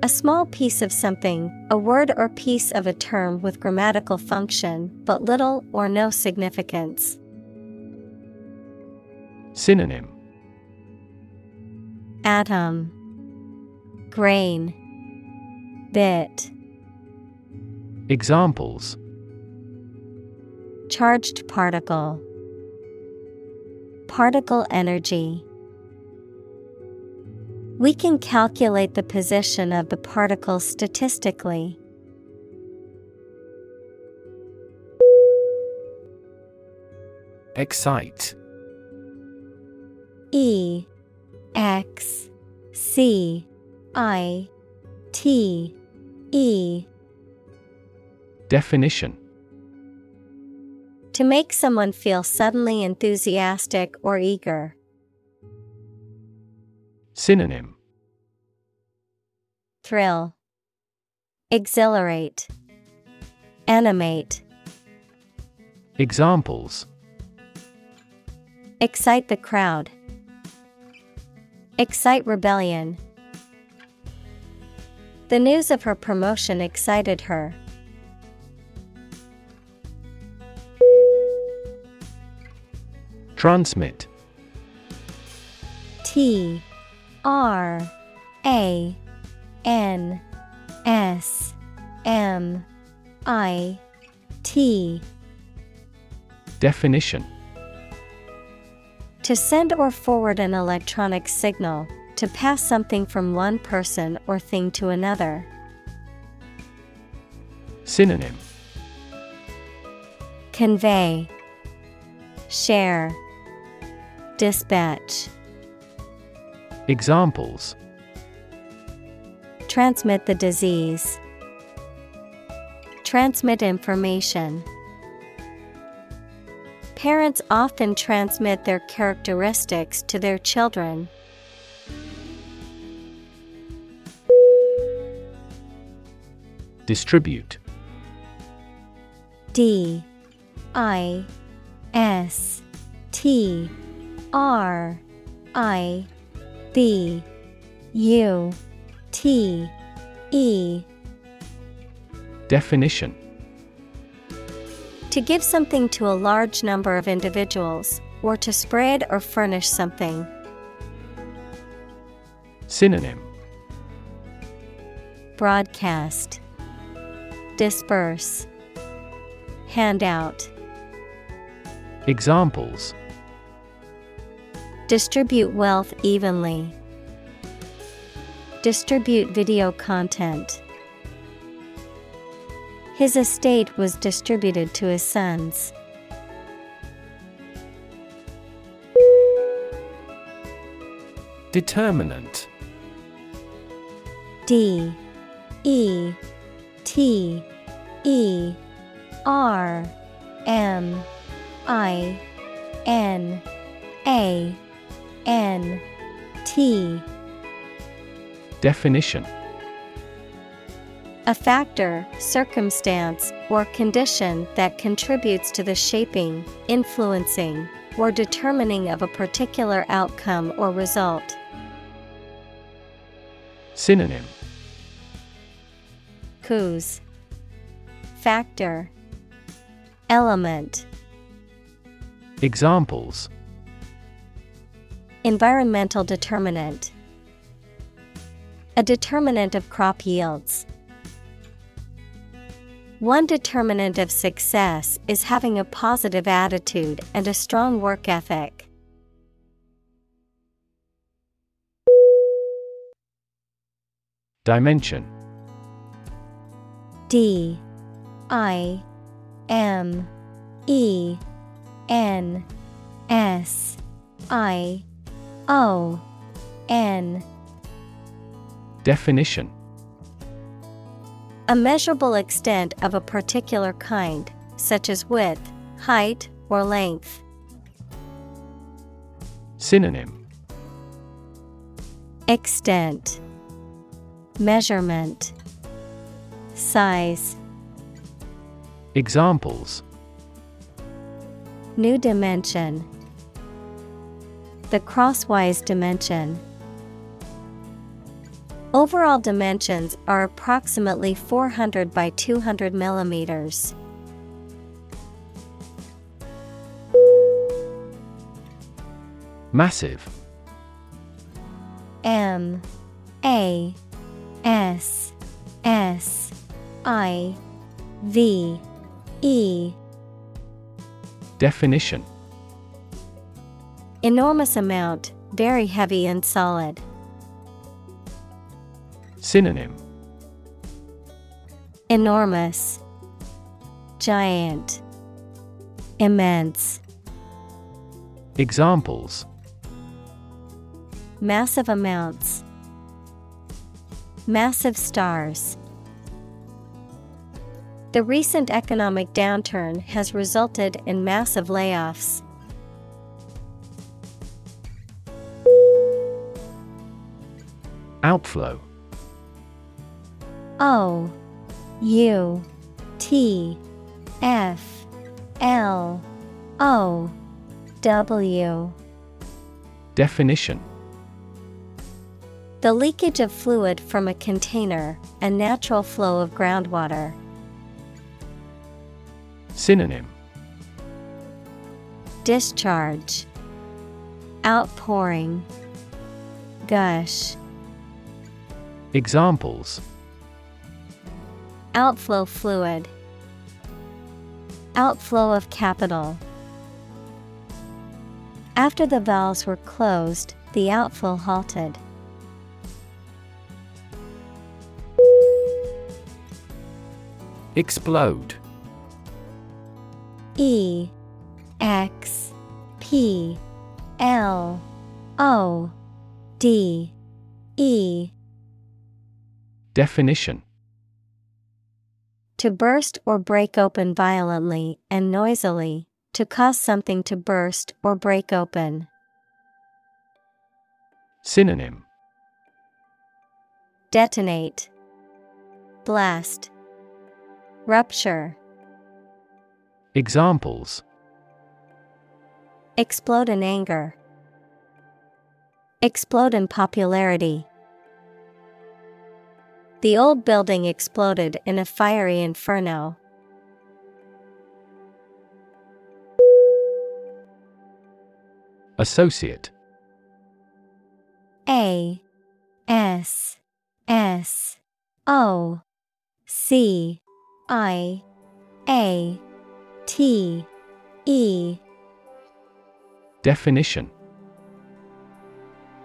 A: A small piece of something, a word or piece of a term with grammatical function but little or no significance.
B: Synonym.
A: Atom. Grain. Bit.
B: Examples.
A: Charged particle. Particle energy We can calculate the position of the particle statistically.
B: Excite
A: E X C I T E
B: Definition
A: To make someone feel suddenly enthusiastic or eager.
B: Synonym.
A: Thrill. Exhilarate. Animate.
B: Examples.
A: Excite the crowd. Excite rebellion. The news of her promotion excited her.
B: Transmit.
A: T R A N S M I T.
B: Definition.
A: To send or forward an electronic signal, to pass something from one person or thing to another.
B: Synonym.
A: Convey, Share, Dispatch.
B: Examples
A: Transmit the disease. Transmit information. Parents often transmit their characteristics to their children.
B: Distribute
A: D I S T R I B U T E.
B: Definition.
A: To give something to a large number of individuals, or to spread or furnish something.
B: Synonym.
A: Broadcast. Disperse. Handout.
B: Examples
A: Distribute wealth evenly. Distribute video content. His estate was distributed to his sons.
B: Determinant.
A: D. E. T. E. R. M. I. N. A N T.
B: Definition.
A: A factor, circumstance, or condition that contributes to the shaping, influencing, or determining of a particular outcome or result.
B: Synonym.
A: Cause. Factor. Element.
B: Examples
A: Environmental determinant, a determinant of crop yields. One determinant of success is having a positive attitude and a strong work ethic.
B: Dimension.
A: D. I. M. E. N. S. I O N.
B: Definition.
A: A measurable extent of a particular kind, such as width, height, or length.
B: Synonym.
A: Extent. Measurement. Size.
B: Examples.
A: New dimension The crosswise dimension. Overall dimensions are approximately 400 by 200 millimeters.
B: Massive
A: M A S S I V E
B: Definition
A: Enormous amount, very heavy and solid.
B: Synonym
A: Enormous, Giant, Immense.
B: Examples
A: Massive amounts. Massive stars. The recent economic downturn has resulted in massive layoffs.
B: Outflow.
A: O U T F L O W.
B: Definition.
A: The leakage of fluid from a container, a natural flow of groundwater.
B: Synonym.
A: Discharge. Outpouring. Gush
B: Examples.
A: Outflow fluid. Outflow of capital. After the valves were closed, the outflow halted.
B: Explode.
A: E X P L O D E
B: Definition.
A: To burst or break open violently and noisily, to cause something to burst or break open.
B: Synonym.
A: Detonate, Blast, Rupture,
B: Examples.
A: Explode in anger, Explode in popularity. The old building exploded in a fiery inferno.
B: Associate.
A: A S S O C I A T E.
B: Definition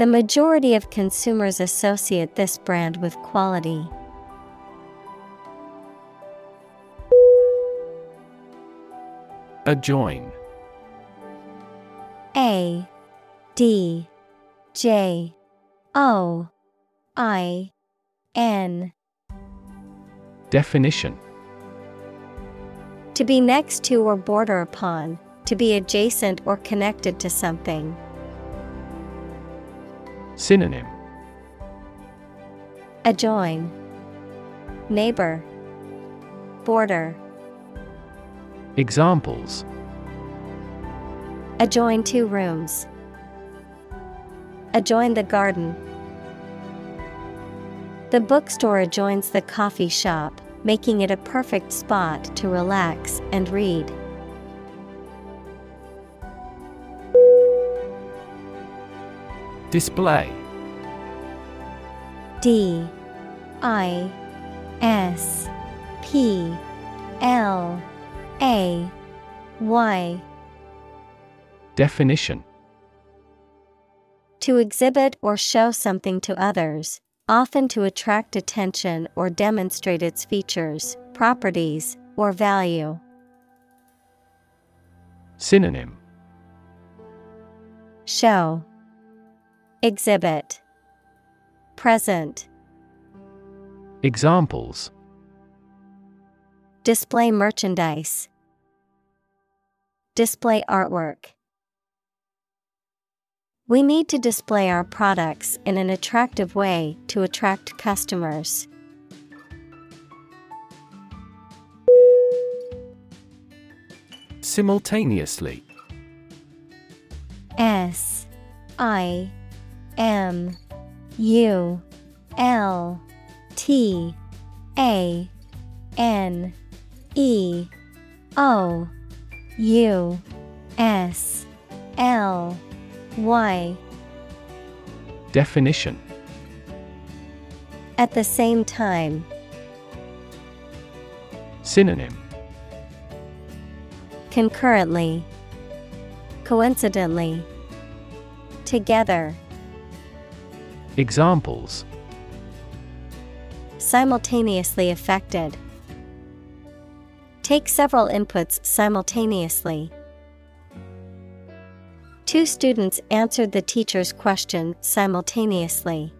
A: The majority of consumers associate this brand with quality.
B: Adjoin
A: A D J O I N
B: Definition
A: To be next to or border upon, to be adjacent or connected to something.
B: Synonym
A: Adjoin, Neighbor, Border.
B: Examples
A: Adjoin two rooms. Adjoin the garden. The bookstore adjoins the coffee shop, making it a perfect spot to relax and read.
B: Display.
A: D I S P L A Y.
B: Definition.
A: To exhibit or show something to others, often to attract attention or demonstrate its features, properties, or value.
B: Synonym.
A: Show Exhibit Present
B: Examples
A: Display merchandise. Display artwork. We need to display our products in an attractive way to attract customers.
B: Simultaneously
A: S I M U L T A N E O U S L Y.
B: Definition.
A: At the same time,
B: Synonym.
A: Concurrently, coincidentally, together,
B: Examples
A: simultaneously affected. Take several inputs simultaneously. Two students answered the teacher's question simultaneously.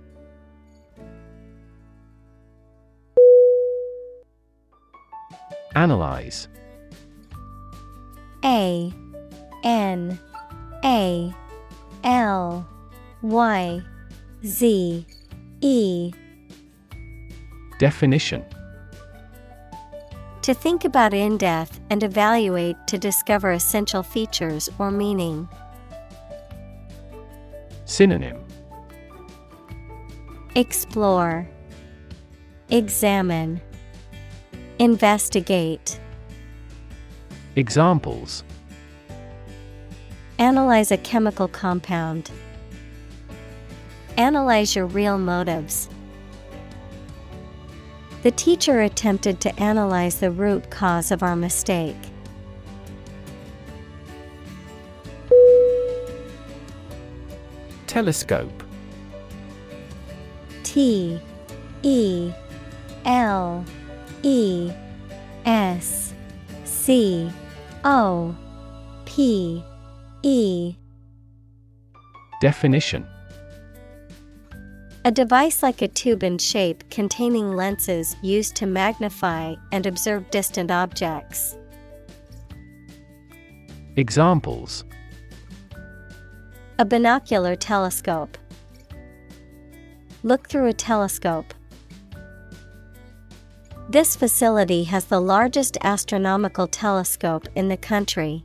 B: Analyze
A: A N A L Y Z E
B: Definition
A: To think about in depth and evaluate to discover essential features or meaning.
B: Synonym
A: Explore, Examine, Investigate.
B: Examples
A: Analyze a chemical compound. Analyze your real motives. The teacher attempted to analyze the root cause of our mistake.
B: Telescope
A: T E L E S C O P E
B: Definition
A: A device like a tube in shape containing lenses used to magnify and observe distant objects.
B: Examples
A: A binocular telescope. Look through a telescope. This facility has the largest astronomical telescope in the country.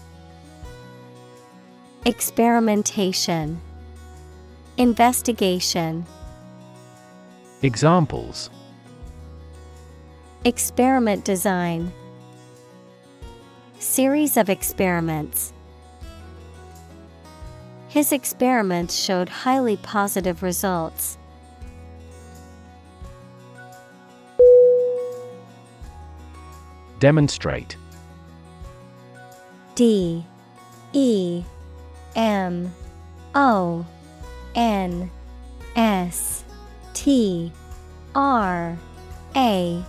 A: Experimentation Investigation
B: Examples
A: Experiment design Series of experiments. His experiments showed highly positive results.
B: Demonstrate
A: D E M O N S T R A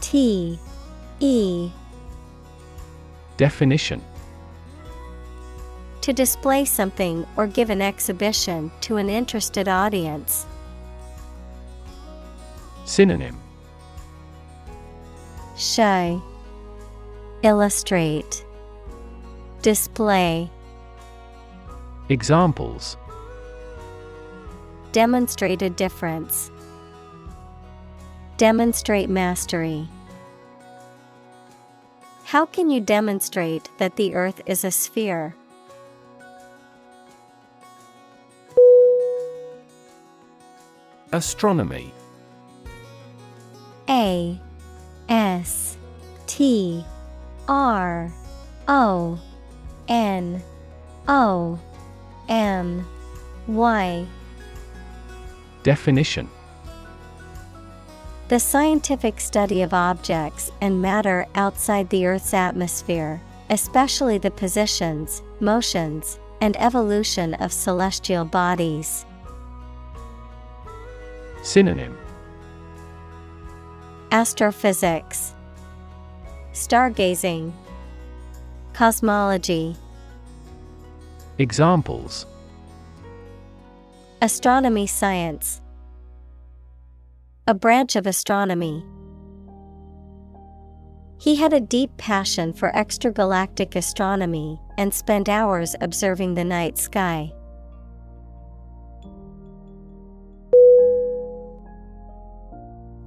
A: T E.
B: Definition.
A: To display something or give an exhibition to an interested audience.
B: Synonym.
A: Show. Illustrate. Display
B: Examples
A: Demonstrate a difference. Demonstrate mastery. How can you demonstrate that the earth is a sphere?
B: Astronomy
A: A S T R O N O M Y.
B: Definition.
A: The scientific study of objects and matter outside the Earth's atmosphere, especially the positions, motions, and evolution of celestial bodies.
B: Synonym.
A: Astrophysics, Stargazing, Cosmology,
B: Examples
A: Astronomy Science, a branch of astronomy. He had a deep passion for extragalactic astronomy and spent hours observing the night sky.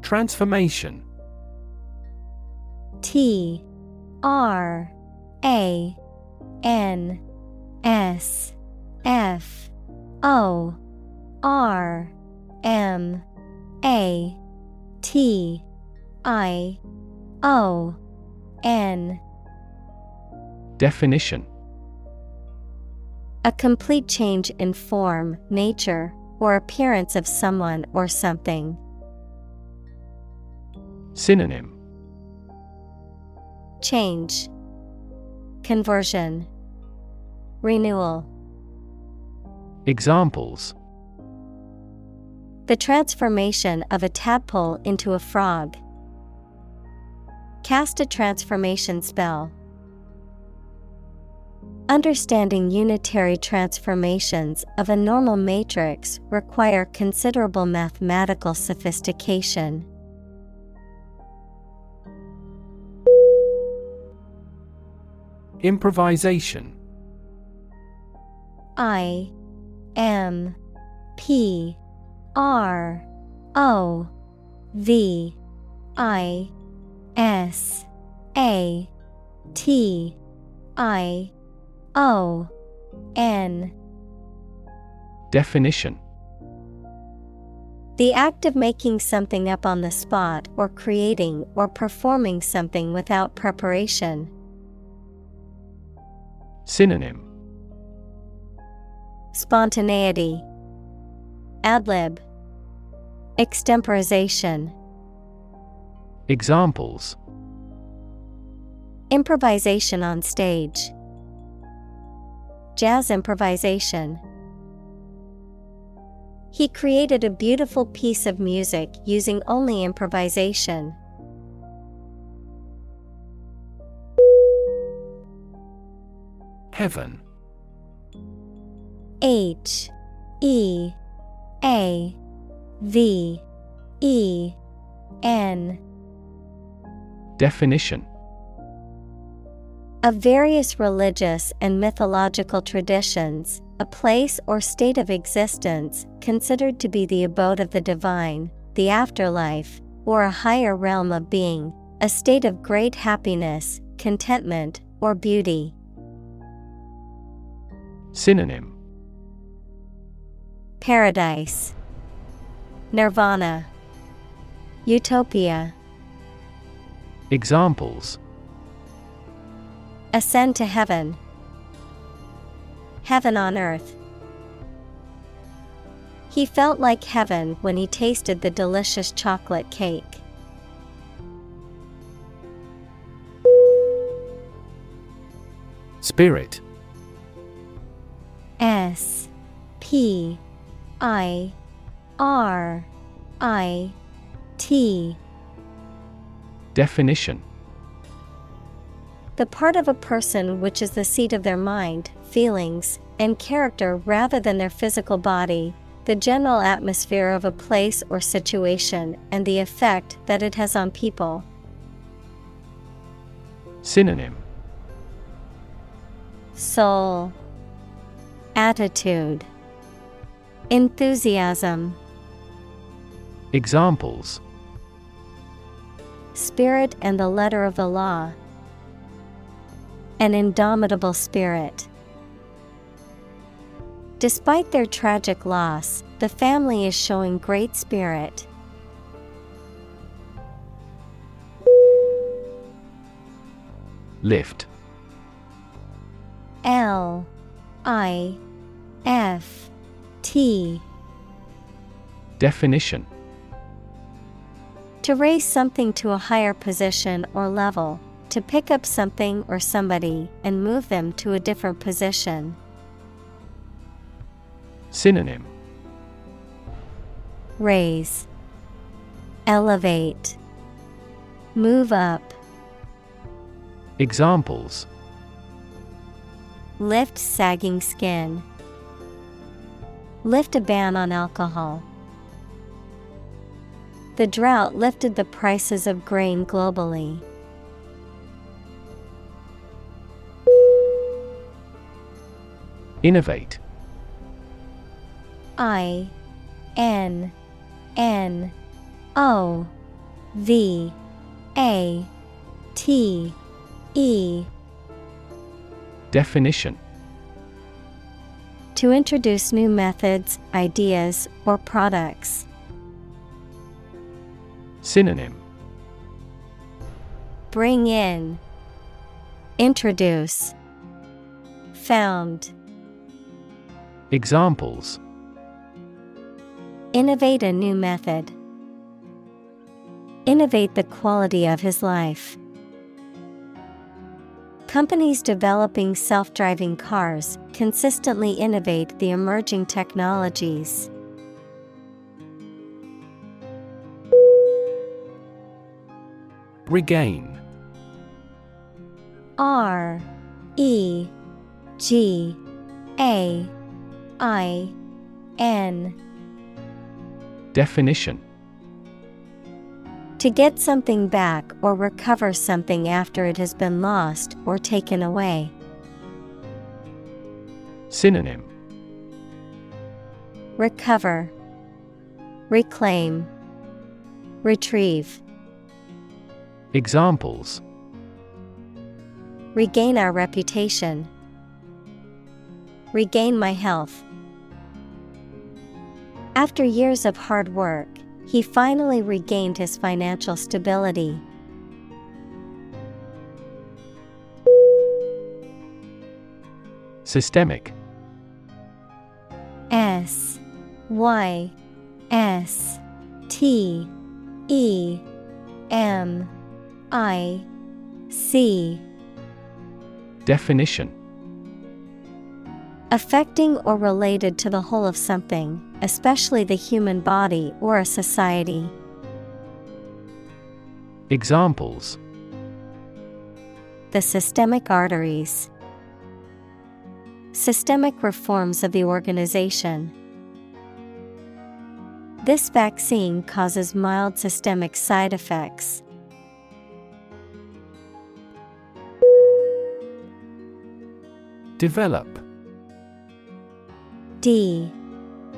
B: Transformation
A: T R A N S F O R M A T I O N.
B: Definition.
A: A complete change in form, nature, or appearance of someone or something.
B: Synonym.
A: Change, Conversion, Renewal.
B: Examples
A: The transformation of a tadpole into a frog. Cast a transformation spell. Understanding unitary transformations of a normal matrix require considerable mathematical sophistication.
B: Improvisation
A: I M P R O V I S A T I O N.
B: Definition.
A: The act of making something up on the spot or creating or performing something without preparation.
B: Synonym
A: Spontaneity, Adlib, Extemporization,
B: Examples
A: Improvisation on stage, Jazz improvisation. He created a beautiful piece of music using only improvisation.
B: Heaven
A: H E A V E N.
B: Definition.
A: Of various religious and mythological traditions, a place or state of existence considered to be the abode of the divine, the afterlife, or a higher realm of being, a state of great happiness, contentment, or beauty.
B: Synonym
A: Paradise, Nirvana, Utopia.
B: Examples
A: Ascend to heaven. Heaven on earth. He felt like heaven when he tasted the delicious chocolate cake.
B: Spirit
A: S P I R I T.
B: Definition.
A: The part of a person which is the seat of their mind, feelings, and character rather than their physical body, the general atmosphere of a place or situation, and the effect that it has on people.
B: Synonym.
A: Soul. Attitude Enthusiasm
B: Examples
A: Spirit and the letter of the law. An indomitable spirit. Despite their tragic loss, the family is showing great spirit.
B: Lift
A: L I F T
B: Definition.
A: To raise something to a higher position or level, to pick up something or somebody and move them to a different position.
B: Synonym.
A: Raise, Elevate, Move up,
B: Examples.
A: Lift sagging skin, Lift a ban on alcohol. The drought lifted the prices of grain globally.
B: Innovate
A: I N N O V A T E
B: Definition
A: To introduce new methods, ideas, or products.
B: Synonym
A: Bring in, Introduce, Found.
B: Examples
A: Innovate a new method. Innovate the quality of his life. Companies developing self driving cars consistently innovate the emerging technologies.
B: Regain.
A: R E G A I N.
B: Definition
A: To get something back or recover something after it has been lost or taken away.
B: Synonym
A: Recover, Reclaim, Retrieve.
B: Examples
A: Regain our reputation. Regain my health. After years of hard work, he finally regained his financial stability.
B: Systemic.
A: S Y S T E M I C.
B: Definition.
A: Affecting or related to the whole of something, especially the human body or a society.
B: Examples
A: The systemic arteries. Systemic reforms of the organization. This vaccine causes mild systemic side effects.
B: Develop
A: D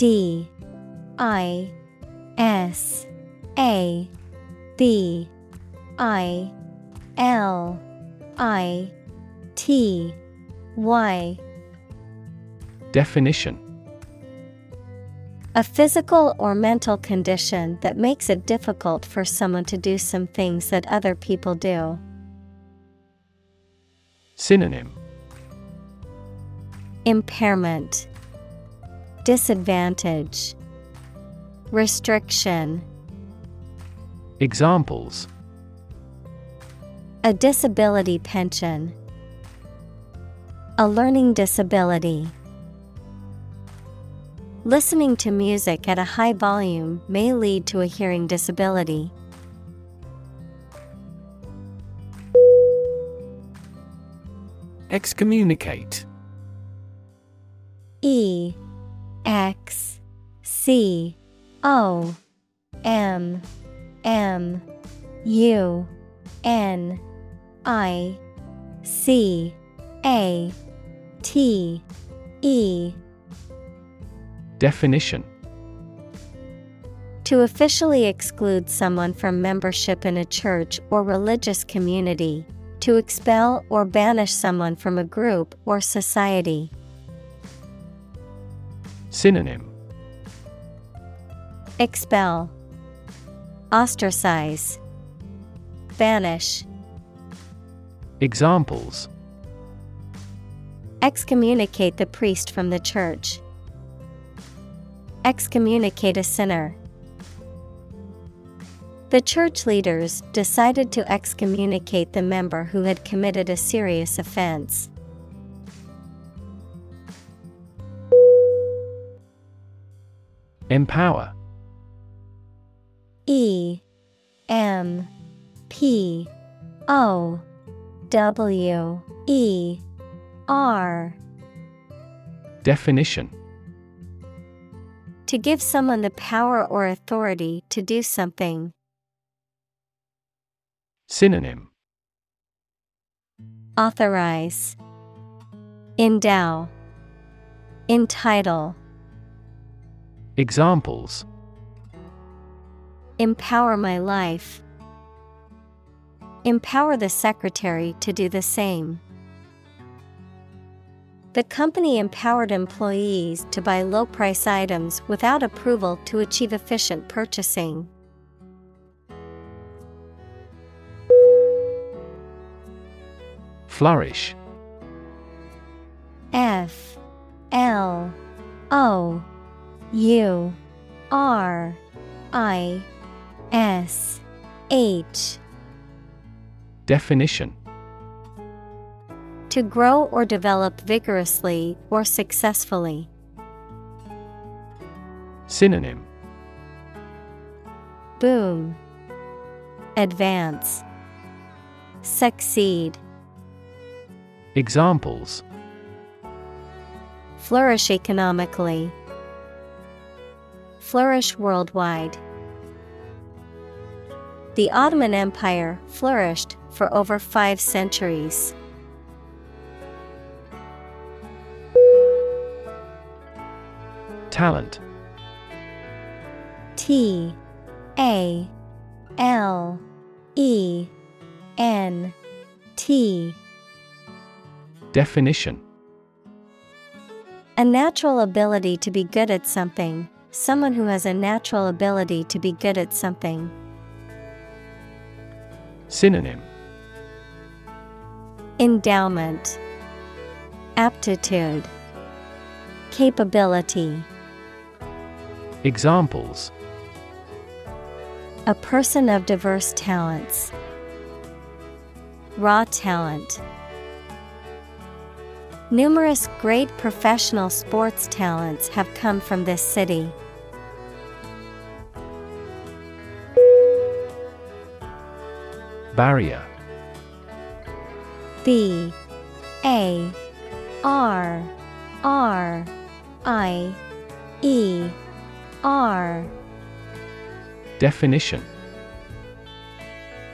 A: D I S A B I L I T Y.
B: Definition.
A: A physical or mental condition that makes it difficult for someone to do some things that other people do.
B: Synonym.
A: Impairment, Disadvantage, Restriction.
B: Examples
A: A disability pension, a learning disability. Listening to music at a high volume may lead to a hearing disability.
B: Excommunicate
A: E X C O M M U N I C A T E
B: Definition
A: To officially exclude someone from membership in a church or religious community, to expel or banish someone from a group or society.
B: Synonym
A: Expel, Ostracize, Banish.
B: Examples
A: Excommunicate the priest from the church. Excommunicate a sinner. The church leaders decided to excommunicate the member who had committed a serious offense.
B: Empower.
A: E M P O W E R.
B: Definition.
A: To give someone the power or authority to do something.
B: Synonym.
A: Authorize, Endow, Entitle,
B: Examples
A: Empower my life. Empower the secretary to do the same. The company empowered employees to buy low price items without approval to achieve efficient purchasing.
B: Flourish
A: F L O U R I S H
B: Definition
A: To grow or develop vigorously or successfully.
B: Synonym
A: Boom. Advance. Succeed.
B: Examples
A: Flourish economically. Flourish worldwide. The Ottoman Empire flourished for over five centuries.
B: Talent
A: T A L E N T
B: Definition
A: A natural ability to be good at something, someone who has a natural ability to be good at something.
B: Synonym
A: Endowment, Aptitude, Capability.
B: Examples
A: A person of diverse talents. Raw talent. Numerous great professional sports talents have come from this city.
B: Barrier.
A: B. A. R. R. I. E. R.
B: Definition.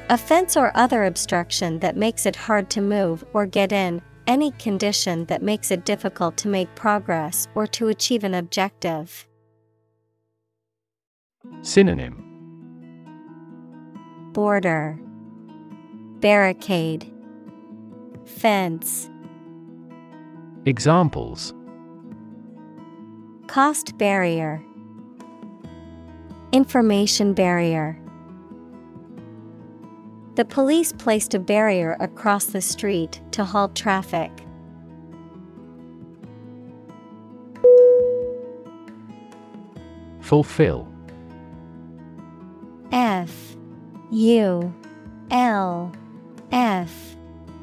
A: A fence or other obstruction that makes it hard to move or get in, any condition that makes it difficult to make progress or to achieve an objective.
B: Synonym.
A: Border. Barricade. Fence.
B: Examples.
A: Cost barrier. Information barrier The police placed a barrier across the street to halt traffic.
B: Fulfill
A: F U L F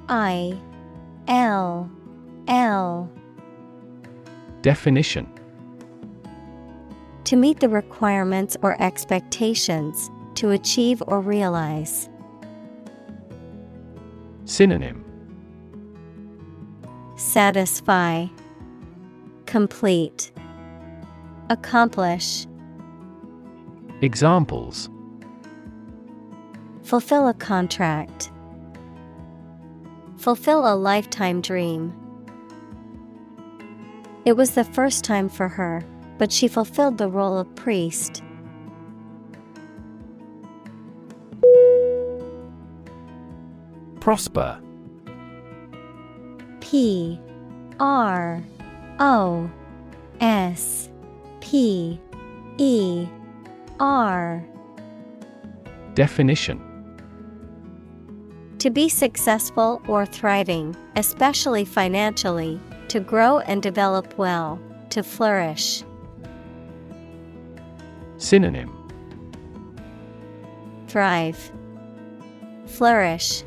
A: I L L
B: Definition
A: To meet the requirements or expectations, to achieve or realize.
B: Synonym
A: Satisfy, Complete, Accomplish.
B: Examples
A: Fulfill a contract. Fulfill a lifetime dream. It was the first time for her, but she fulfilled the role of priest.
B: Prosper.
A: P R O S P E R.
B: Definition.
A: To be successful or thriving, especially financially, to grow and develop well, to flourish.
B: Synonym.
A: Thrive, Flourish,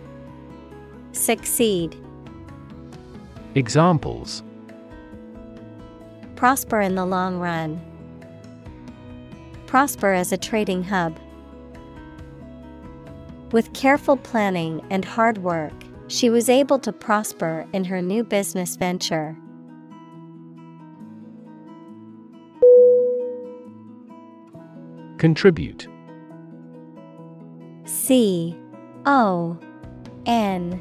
A: Succeed,
B: Examples
A: Prosper in the long run. Prosper as a trading hub. With careful planning and hard work, she was able to prosper in her new business venture.
B: Contribute
A: C O N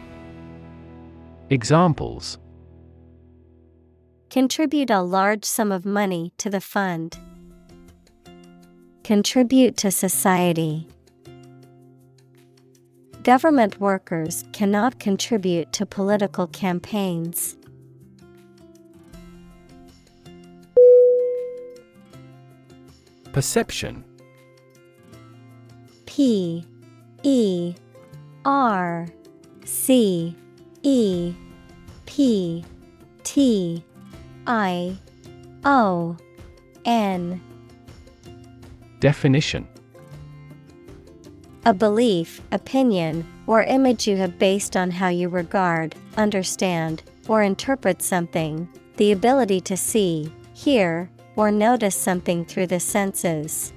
B: Examples
A: Contribute a large sum of money to the fund. Contribute to society. Government workers cannot contribute to political campaigns.
B: Perception
A: P E R C E P T I O N.
B: Definition.
A: A belief, opinion, or image you have based on how you regard, understand, or interpret something, the ability to see, hear, or notice something through the senses.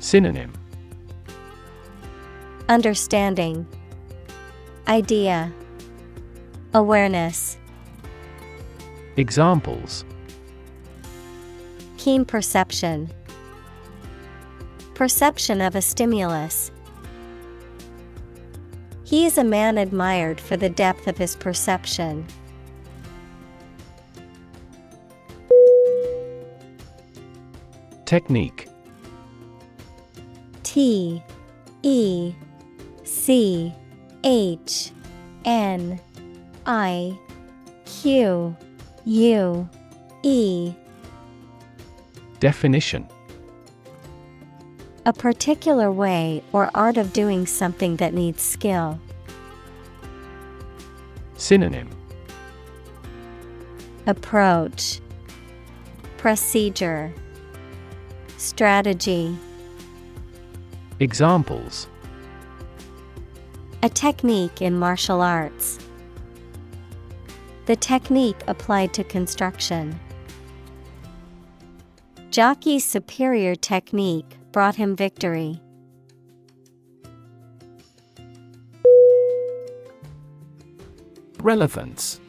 B: Synonym.
A: Understanding, Idea, Awareness,
B: Examples.
A: Keen perception, Perception of a stimulus. He is a man admired for the depth of his perception.
B: Technique.
A: T E C H N I Q U E.
B: Definition.
A: A particular way or art of doing something that needs skill.
B: Synonym.
A: Approach. Procedure. Strategy.
B: Examples
A: A technique in martial arts. The technique applied to construction. Jockey's superior technique brought him victory.
B: Relevance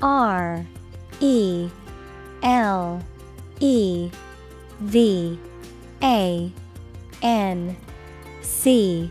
A: R E L E V A N C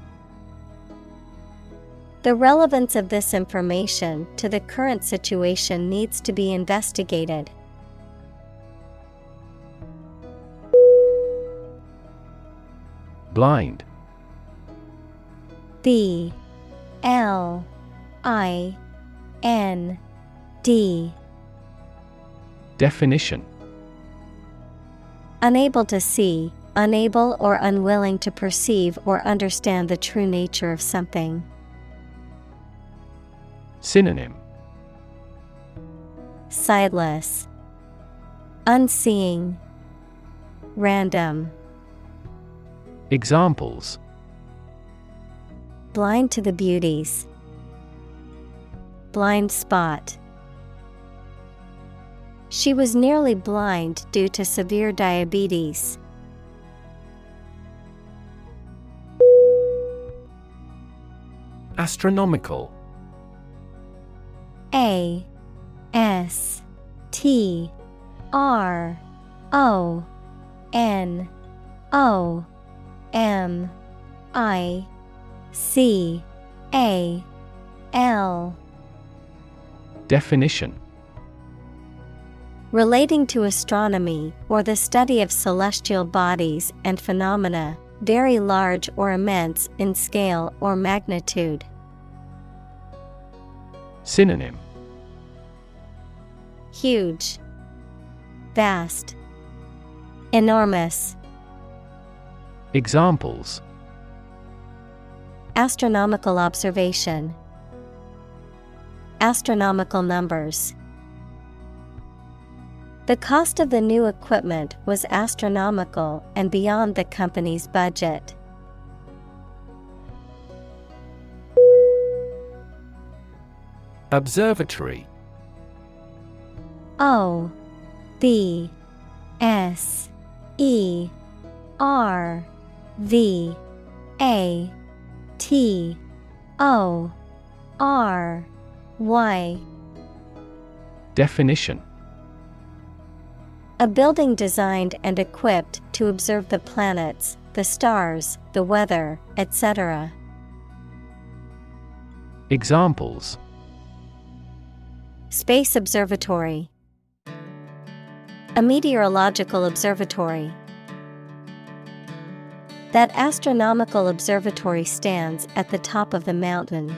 A: The relevance of this information to the current situation needs to be investigated.
B: Blind.
A: B. L. I. N. D.
B: Definition.
A: Unable to see, unable or unwilling to perceive or understand the true nature of something.
B: Synonym.
A: Sightless, Unseeing, Random,
B: Examples.
A: Blind to the beauties, Blind spot. She was nearly blind due to severe diabetes.
B: Astronomical
A: A S T R O N O M I C A L
B: Definition
A: Relating to astronomy or the study of celestial bodies and phenomena, very large or immense in scale or magnitude.
B: Synonym
A: Huge, Vast, Enormous.
B: Examples
A: Astronomical observation, Astronomical numbers. The cost of the new equipment was astronomical and beyond the company's budget.
B: Observatory.
A: O B S E R V A T O R Y.
B: Definition.
A: A building designed and equipped to observe the planets, the stars, the weather, etc.
B: Examples
A: Space Observatory A meteorological observatory. That astronomical observatory stands at the top of the mountain.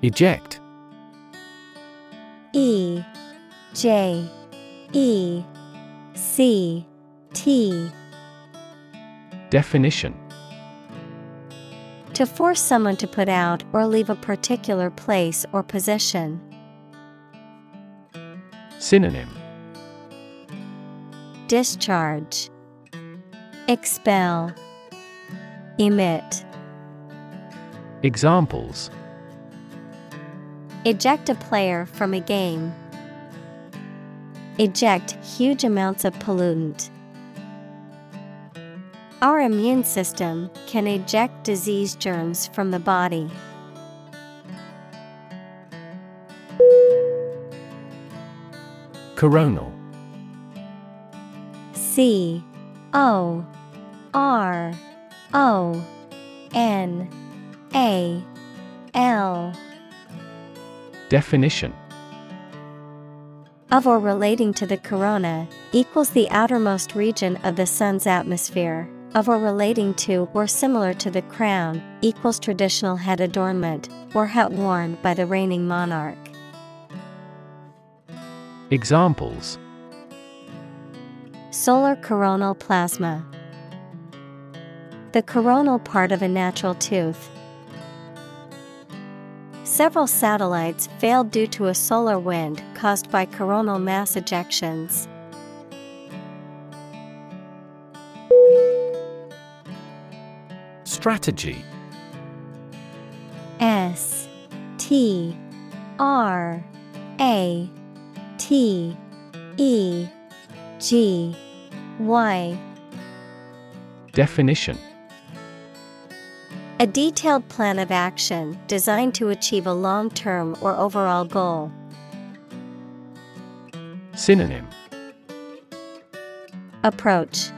B: Eject
A: E J E C T
B: Definition
A: To force someone to put out or leave a particular place or position.
B: Synonym
A: Discharge Expel Emit
B: Examples
A: Eject a player from a game. Eject huge amounts of pollutant. Our immune system can eject disease germs from the body.
B: Coronal.
A: C O R O N A L.
B: Definition.
A: Of or relating to the corona equals the outermost region of the sun's atmosphere, of or relating to or similar to the crown equals traditional head adornment or hat worn by the reigning monarch.
B: Examples
A: Solar coronal plasma, the coronal part of a natural tooth. Several satellites failed due to a solar wind caused by coronal mass ejections.
B: Strategy.
A: S T R A T E G Y.
B: Definition.
A: A detailed plan of action designed to achieve a long term or overall goal.
B: Synonym.
A: Approach.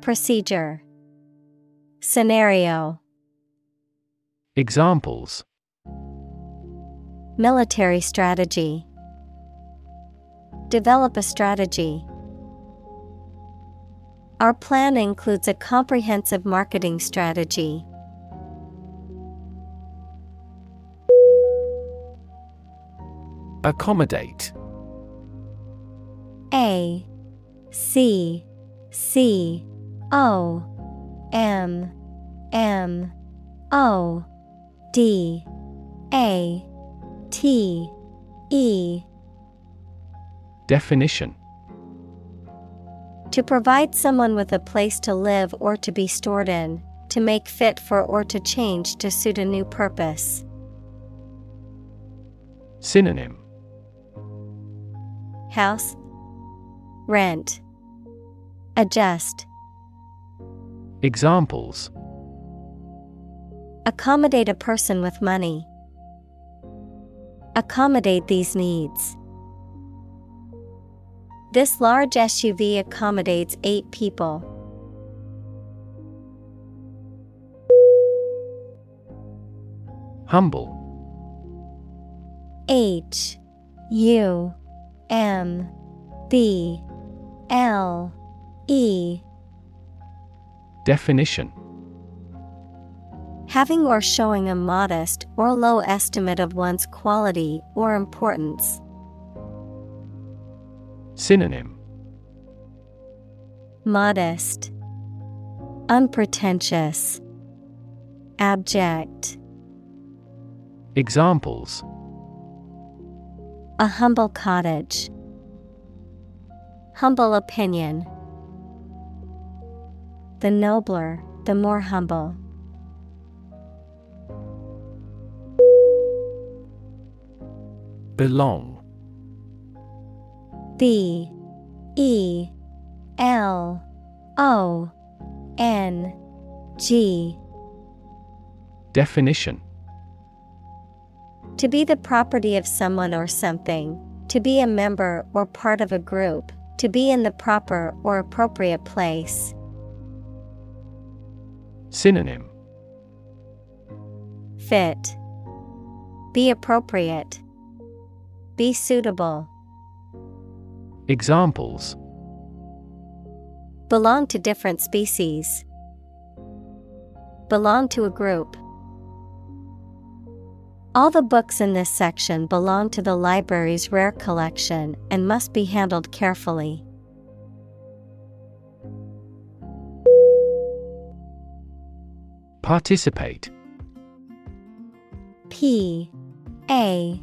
A: Procedure Scenario.
B: Examples.
A: Military strategy. Develop a strategy. Our plan includes a comprehensive marketing strategy.
B: Accommodate.
A: A C C O M M O D A T E.
B: Definition.
A: To provide someone with a place to live or to be stored in, to make fit for or to change to suit a new purpose.
B: Synonym.
A: House. Rent. Adjust.
B: Examples
A: Accommodate a person with money. Accommodate these needs. This large SUV accommodates eight people.
B: Humble
A: H U M B L E
B: Definition
A: Having or showing a modest or low estimate of one's quality or importance.
B: Synonym
A: Modest, Unpretentious, Abject.
B: Examples
A: A humble cottage. Humble opinion. The nobler, the more humble.
B: Belong
A: B E L O N G
B: Definition
A: To be the property of someone or something, to be a member or part of a group, to be in the proper or appropriate place.
B: Synonym
A: Fit. Be appropriate. Be suitable.
B: Examples
A: Belong to different species. Belong to a group. All the books in this section belong to the library's rare collection and must be handled carefully.
B: Participate
A: P A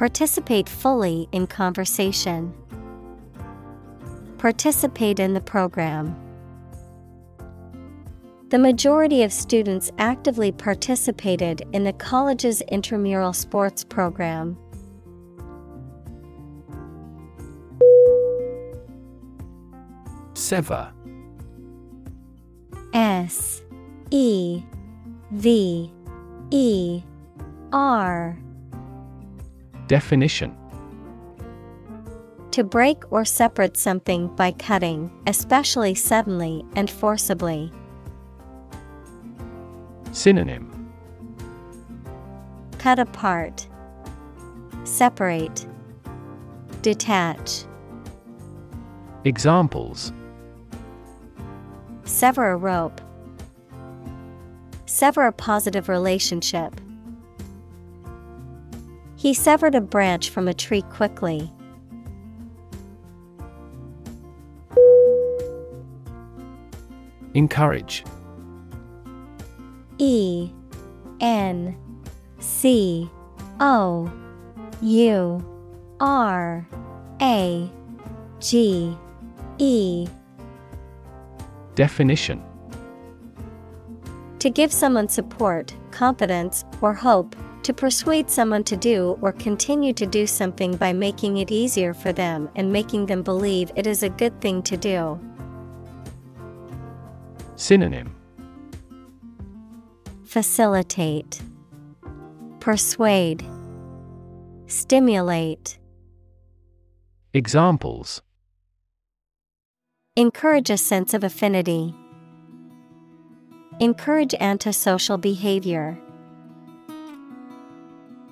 A: Participate fully in conversation. Participate in the program. The majority of students actively participated in the college's intramural sports program.
B: Sever.
A: S E V E R
B: Definition
A: To break or separate something by cutting, especially suddenly and forcibly.
B: Synonym
A: Cut apart, separate, detach.
B: Examples
A: Sever a rope. Sever a positive relationship. He severed a branch from a tree quickly.
B: Encourage.
A: E N C O U R A G E
B: Definition
A: To give someone support, confidence, or hope, to persuade someone to do or continue to do something by making it easier for them and making them believe it is a good thing to do.
B: Synonym
A: Facilitate, Persuade, Stimulate.
B: Examples
A: Encourage a sense of affinity. Encourage antisocial behavior.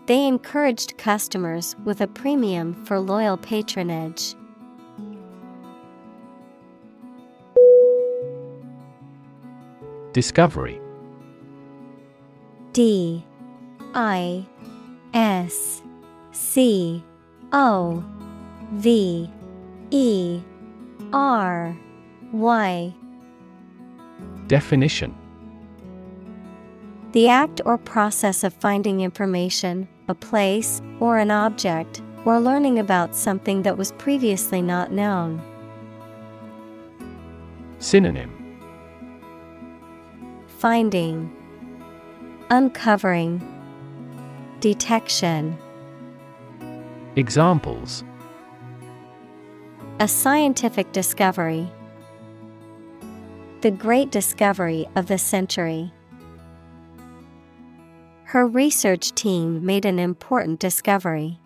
A: They encouraged customers with a premium for loyal patronage.
B: Discovery.
A: D. I. S. C. O. V. E. R. Y.
B: Definition.
A: The act or process of finding information, a place, or an object, or learning about something that was previously not known.
B: Synonym
A: Finding, Uncovering, Detection.
B: Examples
A: A scientific discovery. The great discovery of the century. Her research team made an important discovery.